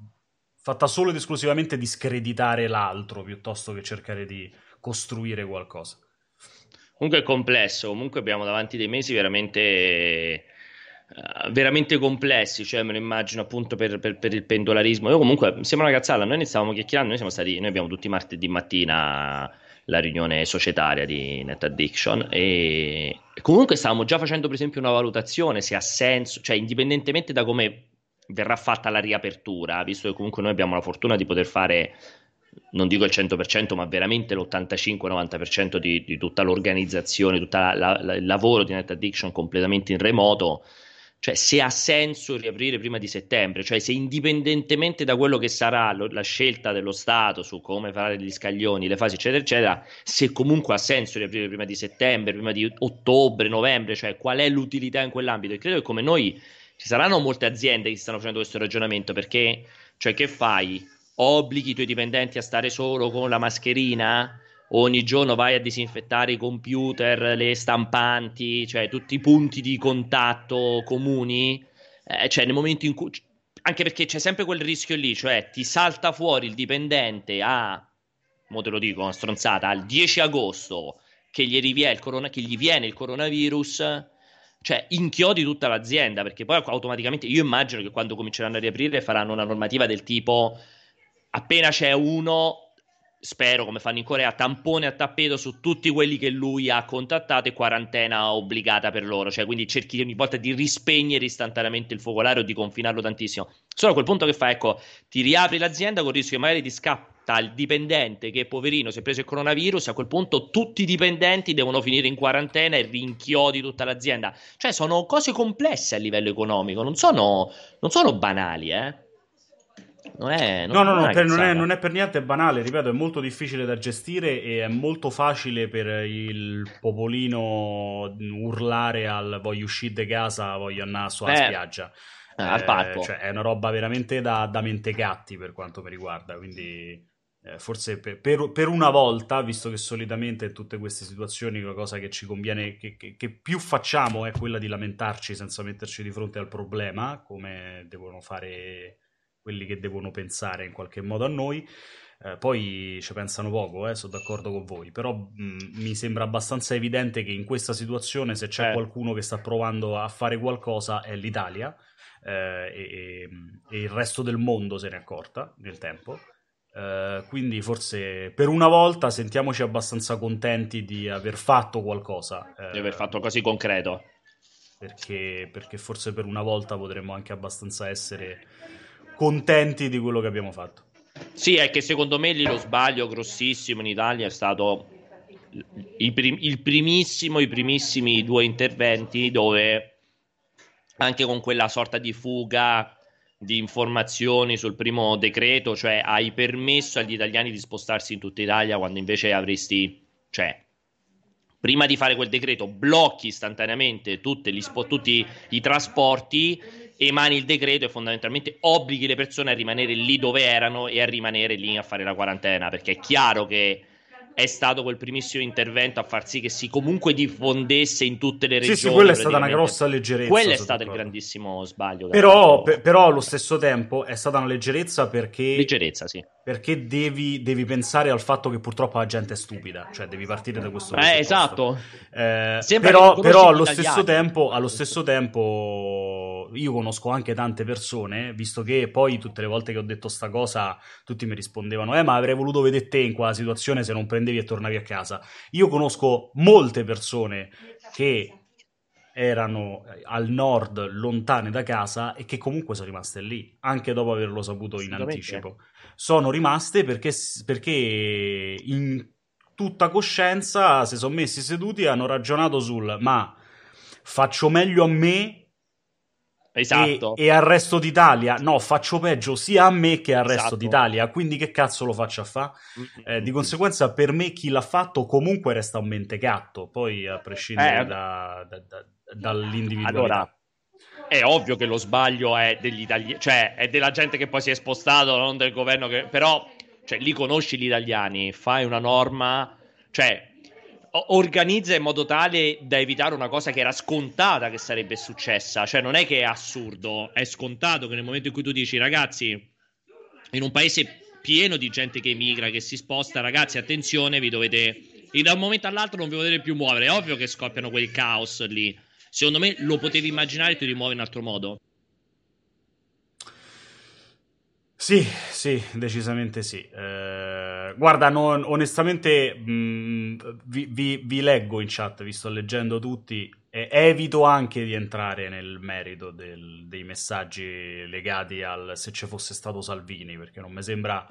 fatta solo ed esclusivamente di screditare l'altro piuttosto che cercare di costruire qualcosa. Comunque è complesso, comunque abbiamo davanti dei mesi veramente Uh, veramente complessi, cioè me lo immagino appunto per, per, per, il pendolarismo. Io comunque sembra una cazzata, noi ne stavamo chiacchierando, noi siamo stati, noi abbiamo tutti martedì mattina la riunione societaria di Net Addiction e comunque stavamo già facendo per esempio una valutazione se ha senso, cioè indipendentemente da come verrà fatta la riapertura, visto che comunque noi abbiamo la fortuna di poter fare non dico il 100%, ma veramente l'85-90% di, di, tutta l'organizzazione, tutto il lavoro di Net Addiction completamente in remoto. Cioè se ha senso riaprire prima di settembre, cioè se indipendentemente da quello che sarà lo, la scelta dello Stato su come fare gli scaglioni, le fasi eccetera eccetera, se comunque ha senso riaprire prima di settembre, prima di ottobre, novembre, cioè qual è l'utilità in quell'ambito? E credo che come noi ci saranno molte aziende che stanno facendo questo ragionamento perché, cioè che fai? Obblighi i tuoi dipendenti a stare solo con la mascherina? ogni giorno vai a disinfettare i computer, le stampanti, cioè tutti i punti di contatto comuni, eh, cioè nel momento in cui... Anche perché c'è sempre quel rischio lì, cioè ti salta fuori il dipendente a, mo te lo dico, una stronzata, al 10 agosto che gli, corona, che gli viene il coronavirus, cioè inchiodi tutta l'azienda, perché poi automaticamente io immagino che quando cominceranno a riaprire faranno una normativa del tipo appena c'è uno spero come fanno in Corea, tampone a tappeto su tutti quelli che lui ha contattato e quarantena obbligata per loro, cioè quindi cerchi ogni volta di rispegnere istantaneamente il focolare o di confinarlo tantissimo. Solo a quel punto che fa, ecco, ti riapri l'azienda con il rischio che magari ti scappa il dipendente che poverino si è preso il coronavirus, a quel punto tutti i dipendenti devono finire in quarantena e rinchiodi tutta l'azienda. Cioè sono cose complesse a livello economico, non sono, non sono banali, eh. Non è, non, no, no, no, per, non, è, non, è, per niente banale, ripeto, è molto difficile da gestire e è molto facile per il popolino urlare al voglio uscire da casa, voglio andare sulla eh, spiaggia. Eh, al parco. Cioè, è una roba veramente da, da mentecatti per quanto mi riguarda, quindi eh, forse per, per, per, una volta, visto che solitamente in tutte queste situazioni la cosa che ci conviene, che, che, che, più facciamo è quella di lamentarci senza metterci di fronte al problema, come devono fare quelli che devono pensare in qualche modo a noi. Eh, poi ci pensano poco, eh, sono d'accordo con voi, però mh, mi sembra abbastanza evidente che in questa situazione se c'è eh. qualcuno che sta provando a fare qualcosa è l'Italia eh, e, e, il resto del mondo se ne è accorta nel tempo. Uh, quindi forse per una volta sentiamoci abbastanza contenti di aver fatto qualcosa. Di aver fatto così concreto. Perché, perché, forse per una volta potremmo anche abbastanza essere contenti di quello che abbiamo fatto. Sì, è che secondo me lì lo sbaglio grossissimo in Italia è stato il, prim- il primissimo, i primissimi due interventi dove anche con quella sorta di fuga di informazioni sul primo decreto, cioè hai permesso agli italiani di spostarsi in tutta Italia quando invece avresti, cioè, prima di fare quel decreto blocchi istantaneamente spo- tutti i trasporti, emani il decreto e fondamentalmente obblighi le persone a rimanere lì dove erano e a rimanere lì a fare la quarantena, perché è chiaro che è stato quel primissimo intervento a far sì che si comunque diffondesse in tutte le regioni. Sì, sì, quella è stata una grossa leggerezza. Quello è stato il grandissimo sbaglio. Però, per, però, allo stesso tempo è stata una leggerezza perché... Leggerezza, sì. Perché devi, devi, pensare al fatto che purtroppo la gente è stupida, cioè devi partire da questo Eh, esatto. Eh, però, però allo, stesso tempo, allo stesso tempo io conosco anche tante persone, visto che poi tutte le volte che ho detto sta cosa tutti mi rispondevano eh ma avrei voluto vedere te in quella situazione se non prendevi e tornavi a casa. Io conosco molte persone che erano al nord, lontane da casa e che comunque sono rimaste lì, anche dopo averlo saputo in anticipo. Sono rimaste perché, perché in tutta coscienza si sono messi seduti e hanno ragionato sul ma faccio meglio a me Esatto. E, e, al resto d'Italia, no, faccio peggio sia a me che al resto esatto. d'Italia, quindi che cazzo lo faccio a fare? Eh, di conseguenza, per me chi l'ha fatto comunque resta un mentegatto, poi a prescindere eh, da, da, da, dall'individualità. Allora, è ovvio che lo sbaglio è degli italiani, cioè è della gente che poi si è spostato, non del governo che... Però, cioè, lì conosci gli italiani, fai una norma, cioè organizza in modo tale da evitare una cosa che era scontata che sarebbe successa. Cioè, non è che è assurdo, è scontato che nel momento in cui tu dici, ragazzi, in un paese pieno di gente che emigra, che si sposta, ragazzi, attenzione, vi dovete. Da un momento all'altro non vi potete più muovere. È ovvio che scoppiano quel caos lì. Secondo me lo potevi immaginare e ti rimuovi in altro modo. Sì, sì, decisamente sì. Eh, guarda, non, onestamente mh, mm, vi, vi, vi, leggo in chat, vi sto leggendo tutti, e evito anche di entrare nel merito del, dei messaggi legati al se ci fosse stato Salvini, perché non mi sembra,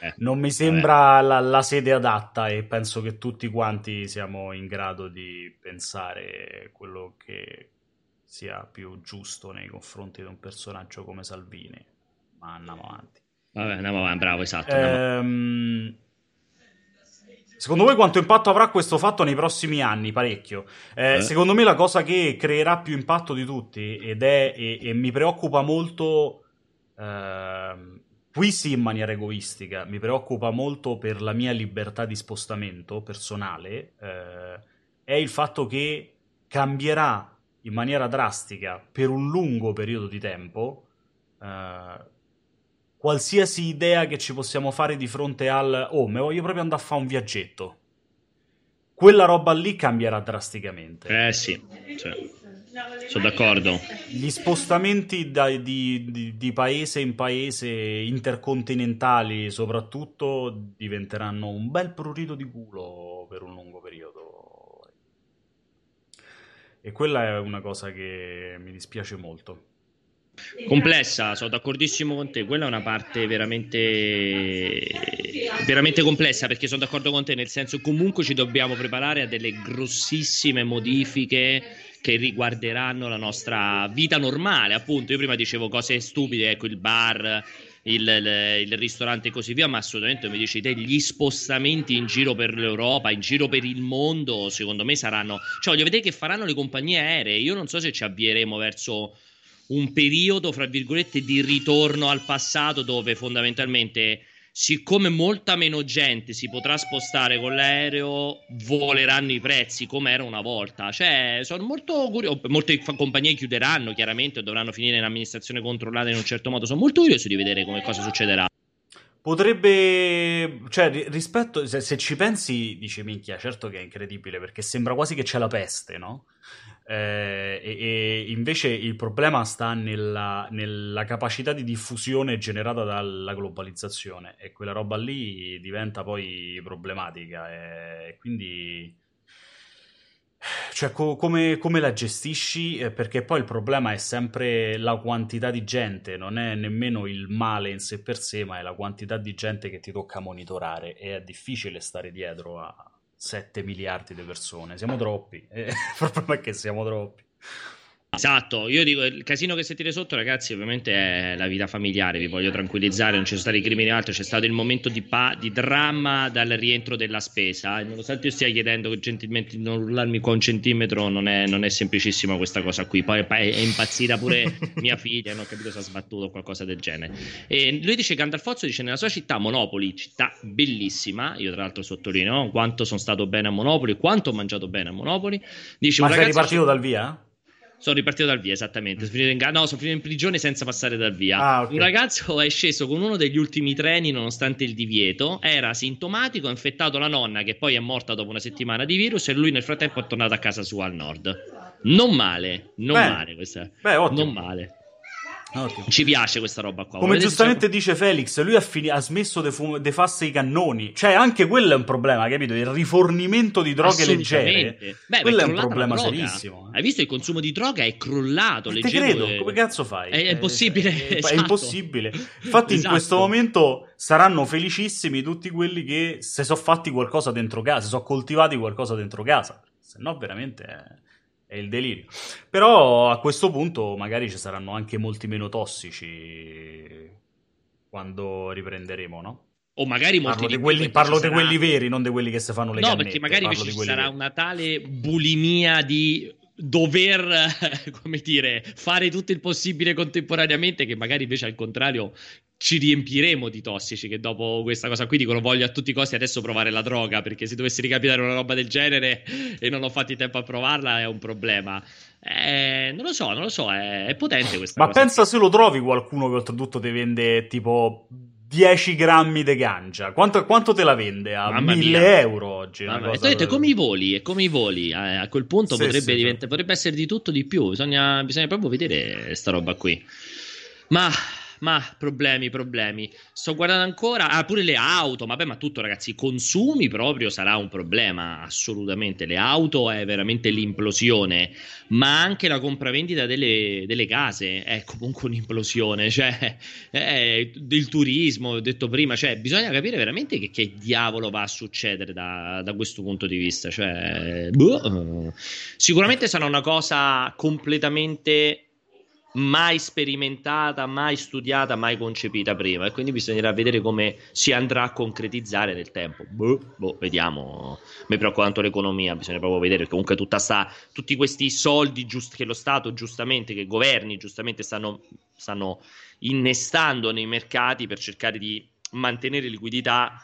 eh, non mi sembra la, la, sede adatta e penso che tutti quanti siamo in grado di pensare quello che sia più giusto nei confronti di un personaggio come Salvini ma andiamo avanti. Vabbè, andiamo avanti, bravo, esatto. Ehm... Secondo voi quanto impatto avrà questo fatto nei prossimi anni? Parecchio. Eh, eh. Secondo me la cosa che creerà più impatto di tutti ed è e, e mi preoccupa molto, eh, qui sì in maniera egoistica, mi preoccupa molto per la mia libertà di spostamento personale, eh, è il fatto che cambierà in maniera drastica per un lungo periodo di tempo eh, qualsiasi idea che ci possiamo fare di fronte al oh, mi voglio proprio andare a fare un viaggetto. Quella roba lì cambierà drasticamente. Eh sì, cioè, sono d'accordo. Gli spostamenti da, di, di, di, paese in paese, intercontinentali soprattutto, diventeranno un bel prurito di culo per un lungo periodo. E quella è una cosa che mi dispiace molto. Complessa, sono d'accordissimo con te. Quella è una parte veramente, veramente complessa perché sono d'accordo con te, nel senso comunque ci dobbiamo preparare a delle grossissime modifiche che riguarderanno la nostra vita normale. Appunto, io prima dicevo cose stupide, ecco il bar, il, il, il, ristorante e così via, ma assolutamente mi dici te, gli spostamenti in giro per l'Europa, in giro per il mondo, secondo me saranno... Cioè, voglio vedere che faranno le compagnie aeree. Io non so se ci avvieremo verso un periodo, fra virgolette, di ritorno al passato dove fondamentalmente, siccome molta meno gente si potrà spostare con l'aereo, voleranno i prezzi come era una volta. Cioè, sono molto curioso. Molte compagnie chiuderanno chiaramente o dovranno finire in amministrazione controllata in un certo modo. Sono molto curioso di vedere come cosa succederà. Potrebbe, cioè, rispetto, se, se, ci pensi, dici minchia, certo che è incredibile perché sembra quasi che c'è la peste, no? Eh, e, e, invece il problema sta nella, nella, capacità di diffusione generata dalla globalizzazione e quella roba lì diventa poi problematica e quindi cioè, co- come, come, la gestisci? Eh, perché poi il problema è sempre la quantità di gente, non è nemmeno il male in sé per sé, ma è la quantità di gente che ti tocca monitorare e è difficile stare dietro a 7 miliardi di persone. Siamo troppi, eh, il problema è che siamo troppi. Esatto, io dico il casino che sentite sotto, ragazzi, ovviamente è la vita familiare. Vi voglio tranquillizzare, non ci sono stati crimini altro, c'è stato il momento di, pa- di dramma dal rientro della spesa. E nonostante io stia chiedendo gentilmente di non urlarmi qua un centimetro, non è, non è semplicissima questa cosa qui. Poi è impazzita pure mia figlia, non ho capito se ha sbattuto o qualcosa del genere. E lui dice: Gandalfozzo dice: Nella sua città, Monopoli, città bellissima. Io, tra l'altro, sottolineo quanto sono stato bene a Monopoli, quanto ho mangiato bene a Monopoli. Dice, Ma sei ripartito dal via? Sono ripartito dal via, esattamente. Sono finito in, no, sono finito in prigione senza passare dal via. Ah, okay. Un ragazzo è sceso con uno degli ultimi treni nonostante il divieto. Era sintomatico, ha infettato la nonna che poi è morta dopo una settimana di virus e lui nel frattempo è tornato a casa sua al nord. Non male, non Beh. male questa. Beh, ottimo. Non male. Ottimo. Ci piace questa roba qua. Come Volete giustamente dice Felix, lui ha, fini- ha smesso di fum- fasse i cannoni. Cioè, anche quello è un problema, capito? Il rifornimento di droghe leggere. Beh, quello è un problema serissimo. Hai visto il consumo di droga è crollato. Te credo, le... come cazzo fai? È, è impossibile. È, esatto. è impossibile. Infatti, esatto. in questo momento saranno felicissimi tutti quelli che si sono fatti qualcosa dentro casa, si sono coltivati qualcosa dentro casa. Se no, veramente. È il delirio. Però a questo punto magari ci saranno anche molti meno tossici quando riprenderemo, no? O magari molti parlo di quelli, parlo di quelli veri, non di quelli che si fanno le No, cannette, perché magari invece ci sarà veri. una tale bulimia di dover, come dire, fare tutto il possibile contemporaneamente che magari invece al contrario ci riempiremo di tossici che dopo questa cosa qui dicono voglio a tutti i costi adesso provare la droga perché se dovessi ricapitare una roba del genere e non ho fatto in tempo a provarla è un problema. Eh, non lo so, non lo so, è, è potente questa Ma cosa. Ma pensa se lo trovi qualcuno che oltretutto ti vende tipo 10 grammi di ganja. Quanto, quanto, te la vende? A Mamma 1000 mia. euro oggi. Mamma cosa... detto, come i voli, è come i voli. Eh, a quel punto sì, potrebbe, sì, diventa... sì. potrebbe, essere di tutto di più. Bisogna, bisogna proprio vedere sta roba qui. Ma ma problemi, problemi. Sto guardando ancora. Ah, pure le auto. Vabbè, ma tutto, ragazzi. I consumi proprio sarà un problema. Assolutamente. Le auto è veramente l'implosione. Ma anche la compravendita delle, delle case è comunque un'implosione. Cioè, è il turismo, ho detto prima. Cioè, bisogna capire veramente che, che diavolo va a succedere da, da questo punto di vista. Cioè, boh. sicuramente sarà una cosa completamente mai sperimentata, mai studiata, mai concepita prima e quindi bisognerà vedere come si andrà a concretizzare nel tempo. Boh, boh, vediamo. Mi preoccupa tanto l'economia, bisogna proprio vedere comunque tutta sta, tutti questi soldi giust- che lo Stato giustamente, che i governi giustamente stanno, stanno innestando nei mercati per cercare di mantenere liquidità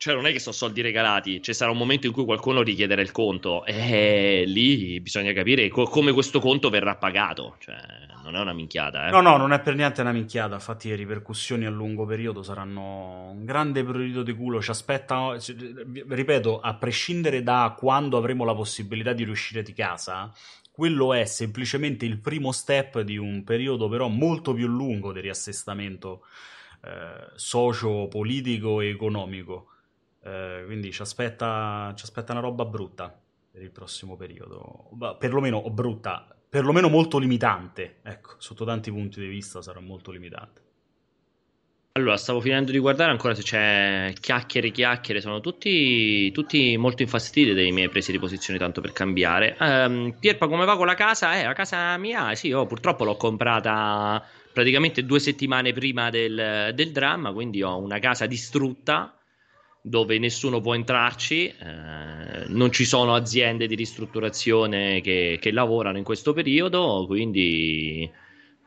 cioè non è che sono soldi regalati, ci sarà un momento in cui qualcuno richiederà il conto e lì bisogna capire co- come questo conto verrà pagato, cioè non è una minchiata. Eh. No, no, non è per niente una minchiata, infatti le ripercussioni a lungo periodo saranno un grande periodo di culo, ci aspetta, ripeto, a prescindere da quando avremo la possibilità di riuscire di casa, quello è semplicemente il primo step di un periodo però molto più lungo di riassestamento eh, socio-politico e economico eh, quindi ci aspetta, ci aspetta una roba brutta per il prossimo periodo. Perlomeno brutta, perlomeno molto limitante. Ecco, sotto tanti punti di vista sarà molto limitante. Allora, stavo finendo di guardare ancora se c'è chiacchiere, chiacchiere, sono tutti, tutti molto infastiditi dei miei presi di posizione, tanto per cambiare. Um, Pierpa, come va con la casa? Eh, la casa mia, sì, io purtroppo l'ho comprata praticamente due settimane prima del, del dramma, quindi ho una casa distrutta dove nessuno può entrarci, eh, non ci sono aziende di ristrutturazione che, che lavorano in questo periodo, quindi,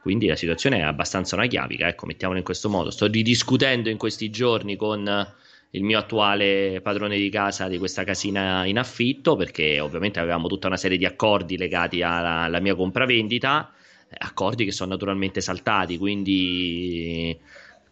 quindi, la situazione è abbastanza una chiavica, ecco, mettiamola in questo modo. Sto ridiscutendo in questi giorni con il mio attuale padrone di casa di questa casina in affitto, perché ovviamente avevamo tutta una serie di accordi legati alla, alla mia compravendita, accordi che sono naturalmente saltati, quindi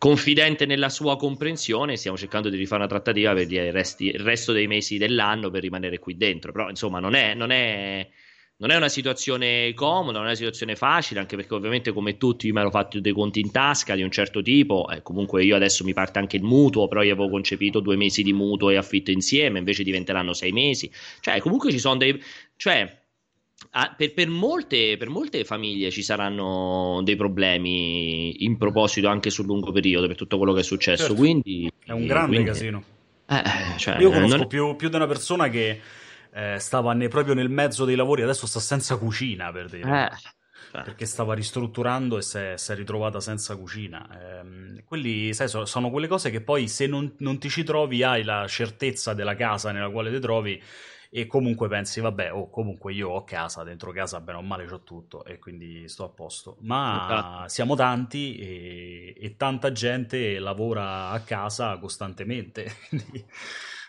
confidente nella sua comprensione, stiamo cercando di rifare una trattativa per il, resti, il resto dei mesi dell'anno per rimanere qui dentro. Però, insomma, non è, non è, non è una situazione comoda, non è una situazione facile, anche perché ovviamente come tutti mi ero fatto dei conti in tasca di un certo tipo, e comunque io adesso mi parte anche il mutuo, però io avevo concepito due mesi di mutuo e affitto insieme, invece diventeranno sei mesi. Cioè, comunque ci sono dei... Cioè, Ah, per, per, molte, per, molte, famiglie ci saranno dei problemi in proposito anche sul lungo periodo per tutto quello che è successo. Certo. Quindi, è un grande quindi, casino. Eh, cioè, Io conosco non... più, più, di una persona che eh, stava ne, proprio nel mezzo dei lavori, adesso sta senza cucina per dire. Eh, cioè. Perché stava ristrutturando e si è, si è ritrovata senza cucina. Eh, quelli, sai, sono, sono, quelle cose che poi se non, non ti ci trovi hai la certezza della casa nella quale ti trovi e comunque pensi, vabbè, oh, comunque io ho casa, dentro casa bene o male ho tutto e quindi sto a posto. Ma esatto. siamo tanti e, e, tanta gente lavora a casa costantemente.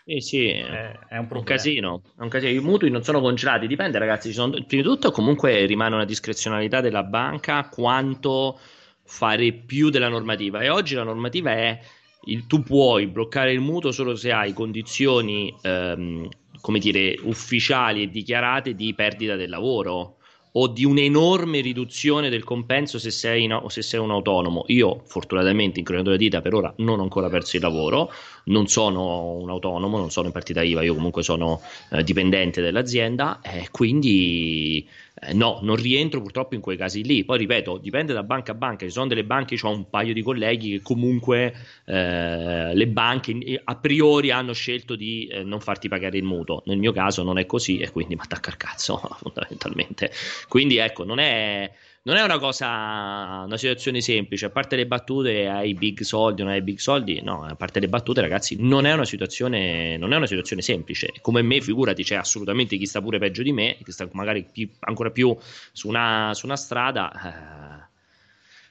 Sì, sì, è, è un, un, casino, è un casino. I mutui non sono congelati, dipende ragazzi. Sono... Prima di tutto comunque rimane una discrezionalità della banca quanto fare più della normativa e oggi la normativa è il, tu puoi bloccare il mutuo solo se hai condizioni ehm, come dire, ufficiali e dichiarate di perdita del lavoro o di un'enorme riduzione del compenso se sei, no, se sei un autonomo. Io, fortunatamente, in cronatura dita per ora non ho ancora perso il lavoro, non sono un autonomo, non sono in partita IVA, io comunque sono eh, dipendente dell'azienda, e quindi eh, no, non rientro purtroppo in quei casi lì. Poi ripeto, dipende da banca a banca. Ci sono delle banche, ho un paio di colleghi che comunque eh, le banche a priori hanno scelto di eh, non farti pagare il mutuo. Nel mio caso non è così e quindi mi attacca al cazzo fondamentalmente. Quindi ecco, non è non è una cosa, una situazione semplice. A parte le battute, hai big soldi, non hai big soldi. No, a parte le battute, ragazzi, non è una situazione, non è una situazione semplice. Come me, figurati, c'è assolutamente chi sta pure peggio di me, che sta magari più, ancora più su una, su una strada. Eh,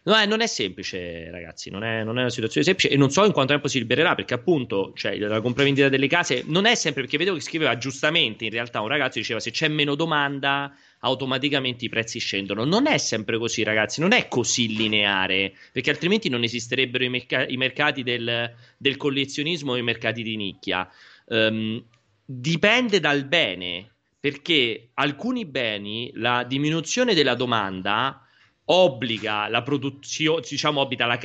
No, eh, non è semplice, ragazzi. Non è, non è, una situazione semplice. E non so in quanto tempo si libererà. Perché, appunto, cioè, la compravendita delle case non è sempre perché vedevo che scriveva giustamente. In realtà, un ragazzo diceva: se c'è meno domanda, automaticamente i prezzi scendono. Non è sempre così, ragazzi. Non è così lineare. Perché altrimenti non esisterebbero i, merc- i mercati del, del, collezionismo e i mercati di nicchia. Um, dipende dal bene. Perché alcuni beni, la diminuzione della domanda obbliga la produzione, diciamo, la,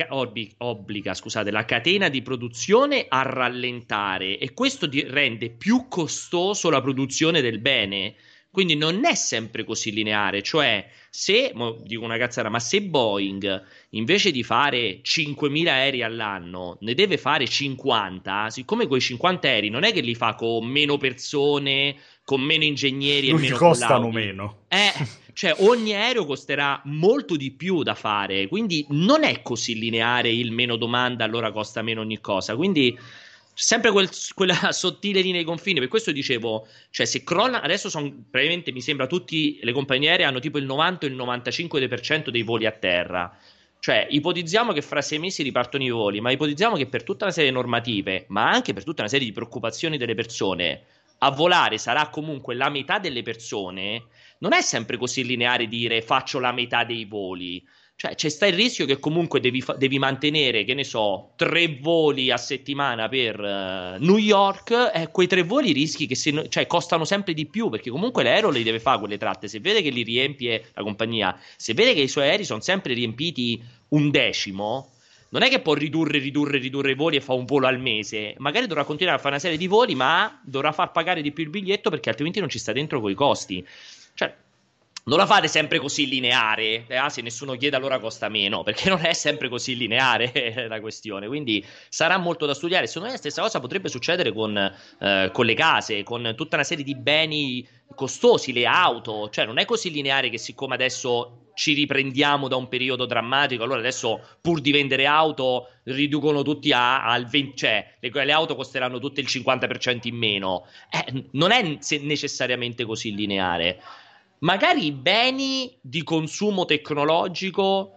obbliga, scusate, la catena di produzione a rallentare e questo di, rende più costoso la produzione del bene. Quindi non è sempre così lineare, cioè se, dico una cazzara, ma se Boeing invece di fare 5.000 aerei all'anno ne deve fare 50, siccome quei 50 aerei non è che li fa con meno persone, con meno ingegneri non e meno costano meno. Eh, cioè ogni aereo costerà molto di più da fare, quindi non è così lineare il meno domanda allora costa meno ogni cosa, quindi sempre quel, quella sottile linea di confine. Per questo dicevo, cioè, se crolla, adesso sono praticamente mi sembra tutte le compagnie aeree hanno tipo il 90 o il 95% dei voli a terra. Cioè, ipotizziamo che fra sei mesi ripartono i voli, ma ipotizziamo che per tutta una serie di normative, ma anche per tutta una serie di preoccupazioni delle persone, a volare sarà comunque la metà delle persone non è sempre così lineare dire faccio la metà dei voli. Cioè, c'è sta il rischio che comunque devi, fa- devi, mantenere, che ne so, tre voli a settimana per uh, New York, e quei tre voli rischi che se no- cioè, costano sempre di più, perché comunque l'aereo li deve fare quelle tratte. Se vede che li riempie la compagnia, se vede che i suoi aerei sono sempre riempiti un decimo, non è che può ridurre, ridurre, ridurre i voli e fa un volo al mese. Magari dovrà continuare a fare una serie di voli, ma dovrà far pagare di più il biglietto perché altrimenti non ci sta dentro coi costi. Cioè, non la fate sempre così lineare, eh, ah, se nessuno chiede allora costa meno, perché non è sempre così lineare la questione, quindi sarà molto da studiare. Secondo me la stessa cosa potrebbe succedere con, eh, con, le case, con tutta una serie di beni costosi, le auto, cioè non è così lineare che siccome adesso ci riprendiamo da un periodo drammatico, allora adesso pur di vendere auto riducono tutti a, al 20, cioè le, le, auto costeranno tutte il 50% in meno. Eh, non è necessariamente così lineare magari i beni di consumo tecnologico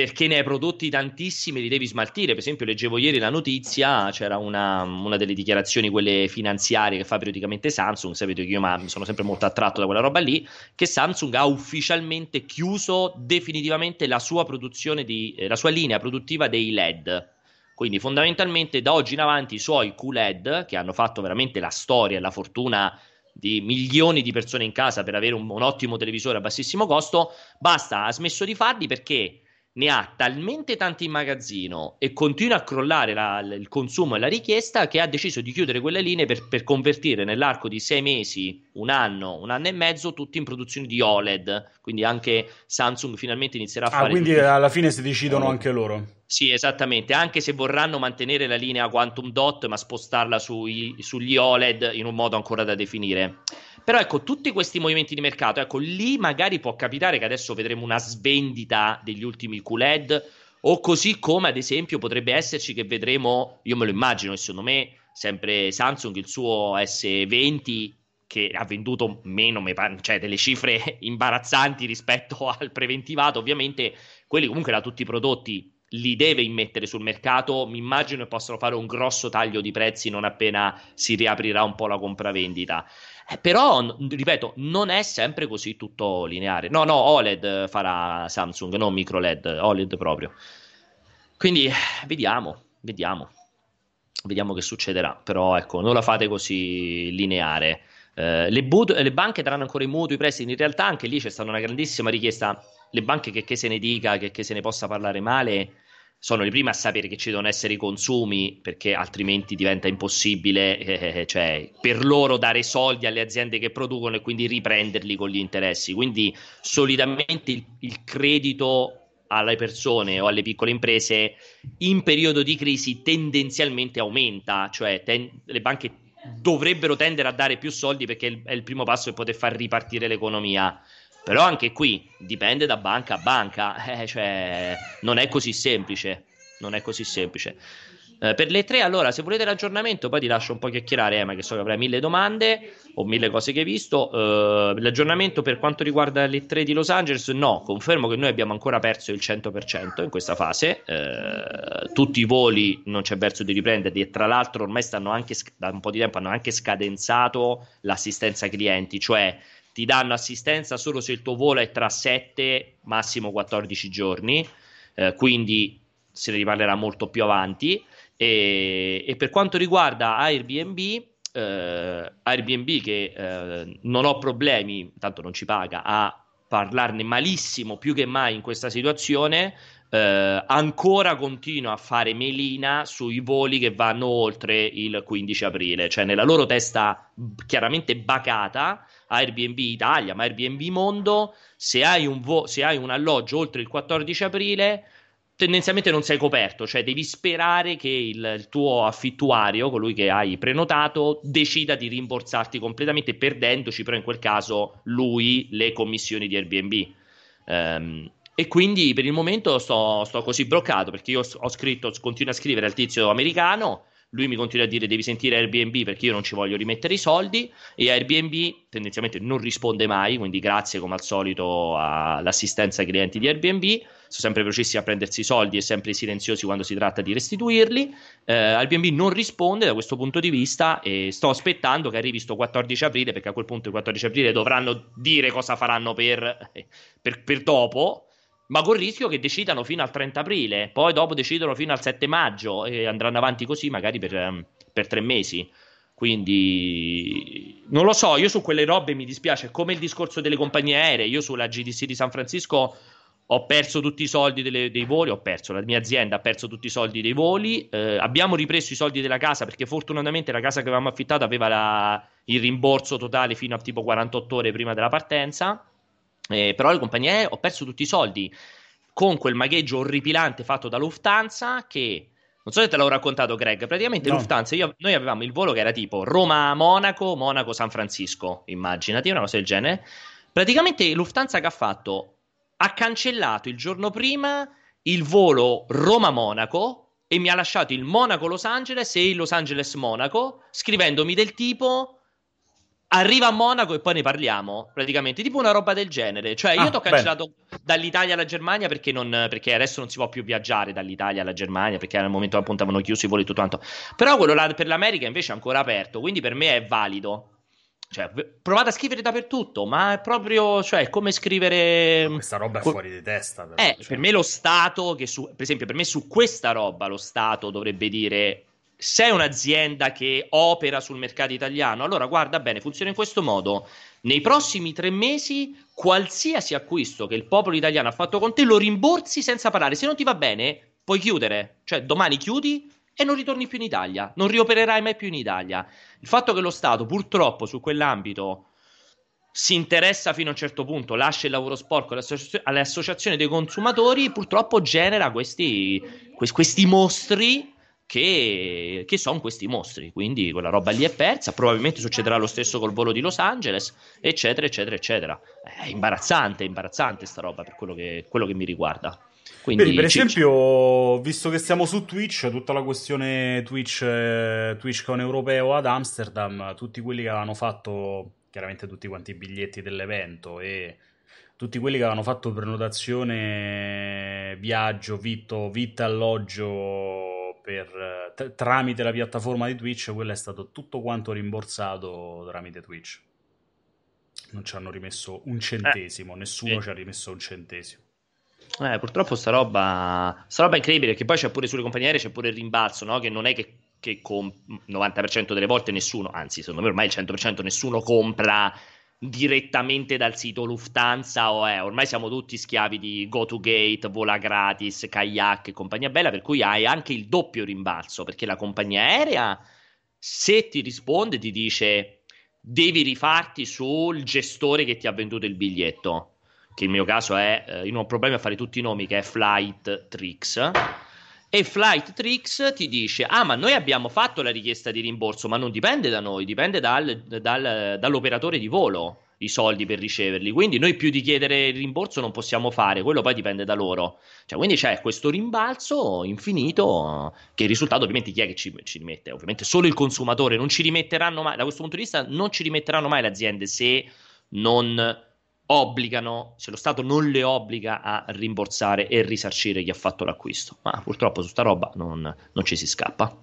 perché ne hai prodotti tantissimi li devi smaltire. Per esempio, leggevo ieri la notizia, c'era una, una, delle dichiarazioni, quelle finanziarie che fa periodicamente Samsung, sapete che io ma, sono sempre molto attratto da quella roba lì, che Samsung ha ufficialmente chiuso definitivamente la sua produzione di, eh, la sua linea produttiva dei LED Quindi fondamentalmente da oggi in avanti i suoi QLED, che hanno fatto veramente la storia e la fortuna di milioni di persone in casa per avere un, un ottimo televisore a bassissimo costo, basta, ha smesso di farli perché ne ha talmente tanti in magazzino e continua a crollare la, il consumo e la richiesta che ha deciso di chiudere quelle linee per, per, convertire nell'arco di sei mesi, un anno, un anno e mezzo, tutti in produzioni di OLED. Quindi anche Samsung finalmente inizierà a ah, fare. Quindi alla fine si decidono anche loro. Sì, esattamente, anche se vorranno mantenere la linea Quantum Dot, ma spostarla sui, sugli OLED in un modo ancora da definire. Però ecco, tutti questi movimenti di mercato, ecco, lì magari può capitare che adesso vedremo una svendita degli ultimi QLED, o così come ad esempio potrebbe esserci che vedremo, io me lo immagino, e secondo me sempre Samsung il suo S20 che ha venduto meno, cioè delle cifre imbarazzanti rispetto al preventivato, ovviamente quelli comunque da tutti i prodotti li deve immettere sul mercato, mi immagino che possano fare un grosso taglio di prezzi non appena si riaprirà un po' la compravendita. Eh, però, ripeto, non è sempre così tutto lineare. No, no, OLED farà Samsung, non micro LED, OLED proprio. Quindi vediamo, vediamo. Vediamo che succederà. Però ecco, non la fate così lineare. Eh, le, but- le, banche daranno ancora i mutui, i prestiti. In realtà anche lì c'è stata una grandissima richiesta. Le banche che, che se ne dica, che, che se ne possa parlare male, sono le prime a sapere che ci devono essere i consumi perché altrimenti diventa impossibile eh, cioè, per loro dare soldi alle aziende che producono e quindi riprenderli con gli interessi. Quindi solitamente il, il credito alle persone o alle piccole imprese in periodo di crisi tendenzialmente aumenta, cioè ten- le banche dovrebbero tendere a dare più soldi perché è il primo passo per poter far ripartire l'economia. Però anche qui dipende da banca a banca, eh, cioè non è così semplice. Non è così semplice. Eh, per le tre, allora, se volete l'aggiornamento, poi ti lascio un po' chiacchierare, Emma, che so che avrai mille domande o mille cose che hai visto. Eh, l'aggiornamento per quanto riguarda le tre di Los Angeles, no, confermo che noi abbiamo ancora perso il 100% in questa fase. Eh, tutti i voli non c'è verso di riprenderli e tra l'altro ormai stanno anche, da un po' di tempo, hanno anche scadenzato l'assistenza clienti, cioè ti danno assistenza solo se il tuo volo è tra 7 massimo 14 giorni, eh, quindi se ne riparlerà molto più avanti. E, e per quanto riguarda Airbnb, eh, Airbnb che eh, non ho problemi, tanto non ci paga, a parlarne malissimo più che mai in questa situazione, eh, ancora continua a fare melina sui voli che vanno oltre il 15 aprile, cioè nella loro testa chiaramente bacata Airbnb Italia, ma Airbnb Mondo, se hai un, vo- se hai un alloggio oltre il 14 aprile, tendenzialmente non sei coperto, cioè devi sperare che il, il, tuo affittuario, colui che hai prenotato, decida di rimborsarti completamente, perdendoci però in quel caso lui le commissioni di Airbnb. Um, e quindi per il momento sto, sto così bloccato perché io ho scritto, continuo a scrivere al tizio americano lui mi continua a dire devi sentire Airbnb perché io non ci voglio rimettere i soldi. E Airbnb tendenzialmente non risponde mai, quindi grazie come al solito all'assistenza ai clienti di Airbnb, sono sempre velocissimi a prendersi i soldi e sempre silenziosi quando si tratta di restituirli. Eh, Airbnb non risponde da questo punto di vista e sto aspettando che arrivi sto 14 aprile perché a quel punto il 14 aprile dovranno dire cosa faranno per, per, per dopo ma con il rischio che decidano fino al 30 aprile, poi dopo decidono fino al 7 maggio e andranno avanti così magari per, ehm, per tre mesi. Quindi non lo so, io su quelle robe mi dispiace, come il discorso delle compagnie aeree, io sulla GDC di San Francisco ho perso tutti i soldi delle, dei voli, ho perso, la mia azienda ha perso tutti i soldi dei voli, eh, abbiamo ripreso i soldi della casa perché fortunatamente la casa che avevamo affittato aveva la, il rimborso totale fino a tipo 48 ore prima della partenza eh, però le compagnie aeree ho perso tutti i soldi con quel magheggio orripilante fatto da Lufthansa che non so se te l'ho raccontato Greg, praticamente no. Lufthansa, io, noi avevamo il volo che era tipo Roma-Monaco, Monaco-San Francisco, immaginati una cosa del genere. Praticamente Lufthansa che ha fatto? Ha cancellato il giorno prima il volo Roma-Monaco e mi ha lasciato il Monaco-Los Angeles e il Los Angeles-Monaco scrivendomi del tipo arriva a Monaco e poi ne parliamo, praticamente, tipo una roba del genere. Cioè, io ah, ti ho cancellato bene. dall'Italia alla Germania perché, non, perché, adesso non si può più viaggiare dall'Italia alla Germania perché al momento appunto avevano chiuso i voli e tutto quanto. Però quello là per l'America invece è ancora aperto, quindi per me è valido. cioè, provate a scrivere dappertutto, ma è proprio, cioè, come scrivere... Ma questa roba è fuori di testa. Però, eh, cioè... per me lo Stato, che su, per esempio, per me su questa roba lo Stato dovrebbe dire sei un'azienda che opera sul mercato italiano, allora guarda bene, funziona in questo modo. Nei prossimi tre mesi, qualsiasi acquisto che il popolo italiano ha fatto con te lo rimborsi senza parlare. Se non ti va bene, puoi chiudere. Cioè, domani chiudi e non ritorni più in Italia. Non riopererai mai più in Italia. Il fatto che lo Stato, purtroppo, su quell'ambito si interessa fino a un certo punto, lascia il lavoro sporco alle, associ- alle associazioni dei consumatori, purtroppo genera questi, questi mostri che, che sono questi mostri. Quindi quella roba lì è persa. Probabilmente succederà lo stesso col volo di Los Angeles, eccetera, eccetera, eccetera. È imbarazzante, imbarazzante sta roba per quello che, quello che mi riguarda. Quindi, Vedi, per esempio, visto che siamo su Twitch, tutta la questione Twitch, eh, Twitch con europeo ad Amsterdam, tutti quelli che avevano fatto chiaramente tutti quanti i biglietti dell'evento e tutti quelli che avevano fatto prenotazione, viaggio, vitto, vita, alloggio per, t- tramite la piattaforma di Twitch, quello è stato tutto quanto rimborsato tramite Twitch. Non ci hanno rimesso un centesimo, eh, nessuno eh. ci ha rimesso un centesimo. Eh, purtroppo sta roba, sta roba è incredibile, perché poi c'è pure sulle compagnie aeree c'è pure il rimbalzo, no? Che non è che, che con il 90% delle volte nessuno, anzi secondo me ormai il 100% nessuno compra direttamente dal sito Lufthansa o è, ormai siamo tutti schiavi di GoToGate, vola gratis, kayak e compagnia bella, per cui hai anche il doppio rimbalzo, perché la compagnia aerea se ti risponde ti dice devi rifarti sul gestore che ti ha venduto il biglietto, che il mio caso è, eh, io non ho problemi a fare tutti i nomi, che è Flight Tricks e Flight Tricks ti dice: Ah, ma noi abbiamo fatto la richiesta di rimborso, ma non dipende da noi, dipende dal, dal, dall'operatore di volo i soldi per riceverli. Quindi noi più di chiedere il rimborso non possiamo fare, quello poi dipende da loro. Cioè, quindi c'è questo rimbalzo infinito che il risultato ovviamente chi è che ci, ci rimette? Ovviamente solo il consumatore, non ci rimetteranno mai, da questo punto di vista non ci rimetteranno mai le aziende se non obbligano, se lo Stato non le obbliga a rimborsare e risarcire chi ha fatto l'acquisto. Ma purtroppo su sta roba non, non ci si scappa.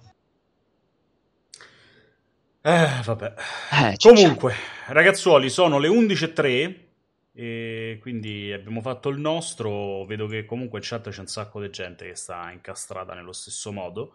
Eh, vabbè. Eh, Comunque, ragazzuoli, sono le 11.03 e quindi abbiamo fatto il nostro. Vedo che comunque in chat c'è un sacco di gente che sta incastrata nello stesso modo.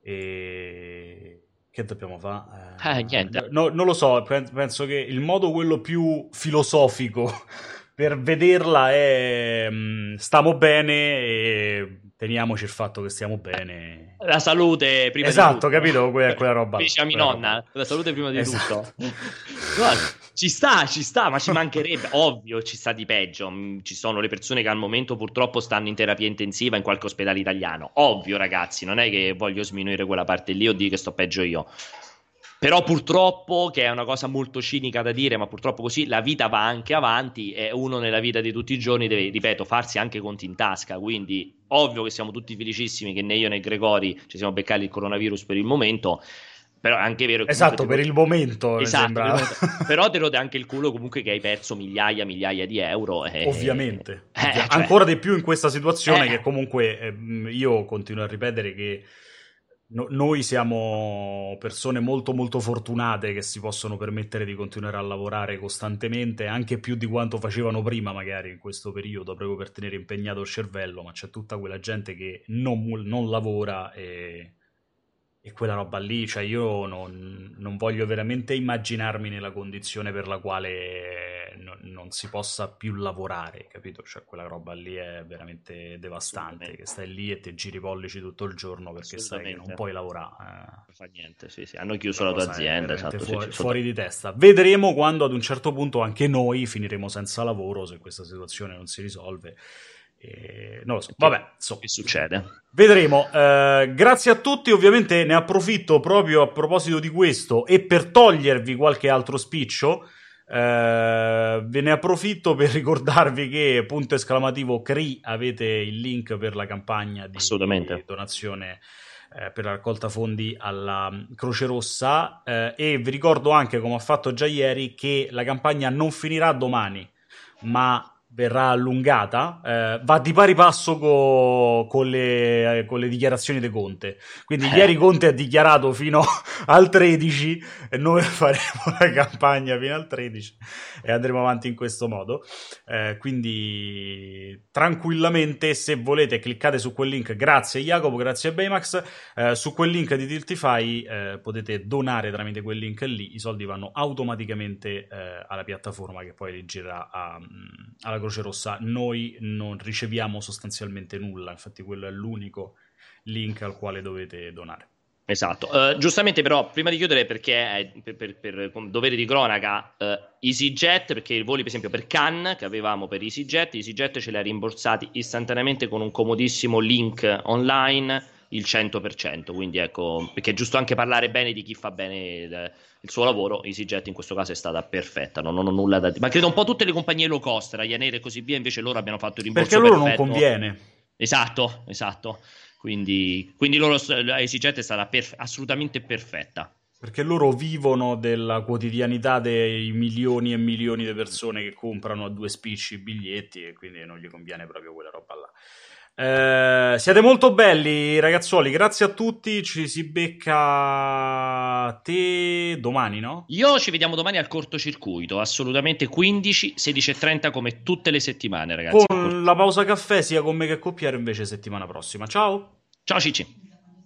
E che dobbiamo fare? Eh, eh, niente. No, non lo so, penso che il modo quello più filosofico per vederla è mm, stiamo bene e teniamoci il fatto che stiamo bene. La salute prima esatto, di tutto. Esatto, capito? Que- quella roba. Dice a mia nonna, roba. la salute prima di esatto. tutto. Guarda, ci sta, ci sta, ma ci mancherebbe. Ovvio, ci sta di peggio. Mm, ci sono le persone che al momento purtroppo stanno in terapia intensiva in qualche ospedale italiano. Ovvio, ragazzi, non è che voglio sminuire quella parte lì o dire che sto peggio io. Però purtroppo, che è una cosa molto cinica da dire, ma purtroppo così la vita va anche avanti e uno nella vita di tutti i giorni deve, ripeto, farsi anche conti in tasca. Quindi, ovvio che siamo tutti felicissimi che né io né Gregori ci siamo beccati il coronavirus per il momento. Però è anche vero che. Esatto, per il momento. Esatto, però te lo dà anche il culo comunque che hai perso migliaia, migliaia di euro. E... Ovviamente. Eh, cioè... Ancora di più in questa situazione eh. che comunque eh, io continuo a ripetere che No, noi siamo persone molto molto fortunate che si possono permettere di continuare a lavorare costantemente, anche più di quanto facevano prima magari in questo periodo, proprio per tenere impegnato il cervello, ma c'è tutta quella gente che non, non lavora e e quella roba lì, cioè io non, non, voglio veramente immaginarmi nella condizione per la quale non, non, si possa più lavorare, capito? Cioè quella roba lì è veramente devastante, che stai lì e ti giri i pollici tutto il giorno perché sai che non puoi lavorare. Eh. Non fa niente, sì, sì. hanno chiuso la tua azienda, esatto. Fuori, sì, fuori di testa. Vedremo quando ad un certo punto anche noi finiremo senza lavoro se questa situazione non si risolve e non lo so, vabbè, so. che succede. Vedremo. Eh, grazie a tutti, ovviamente ne approfitto proprio a proposito di questo e per togliervi qualche altro spiccio. Eh, ve ne approfitto per ricordarvi che punto esclamativo CRI avete il link per la campagna di, di donazione eh, per la raccolta fondi alla Croce Rossa eh, e vi ricordo anche come ho fatto già ieri che la campagna non finirà domani ma verrà allungata, eh, va di pari passo co- con, le, con, le, dichiarazioni di Conte. Quindi eh. ieri Conte ha dichiarato fino al 13 e noi faremo la campagna fino al 13 e andremo avanti in questo modo. Eh, quindi tranquillamente se volete cliccate su quel link, grazie Jacopo, grazie a Baymax, eh, su quel link di Tiltify eh, potete donare tramite quel link lì, i soldi vanno automaticamente eh, alla piattaforma che poi li gira a, alla Croce Rossa, noi non riceviamo sostanzialmente nulla, infatti quello è l'unico link al quale dovete donare. Esatto, uh, giustamente però prima di chiudere perché per, per, per, dovere di cronaca uh, EasyJet, perché i voli per esempio per Cannes che avevamo per EasyJet, EasyJet ce li ha rimborsati istantaneamente con un comodissimo link online il 100%, quindi ecco, perché è giusto anche parlare bene di chi fa bene il, il suo lavoro, EasyJet in questo caso è stata perfetta, non, non ho nulla da dire, ma credo un po' tutte le compagnie low cost, Ryanair e così via, invece loro abbiano fatto il rimborso Perché loro perfetto. non conviene. Esatto, esatto, quindi, quindi loro, EasyJet è stata perf- assolutamente perfetta. Perché loro vivono della quotidianità dei milioni e milioni di persone che comprano a due spicci i biglietti e quindi non gli conviene proprio quella roba là. Eh, siete molto belli, ragazzuoli. Grazie a tutti. Ci si becca te domani, no? Io ci vediamo domani al cortocircuito. Assolutamente 15, 16 e 30 come tutte le settimane, ragazzi. Con la pausa caffè, sia con me che con Piero, invece, settimana prossima. Ciao. Ciao, Cicci.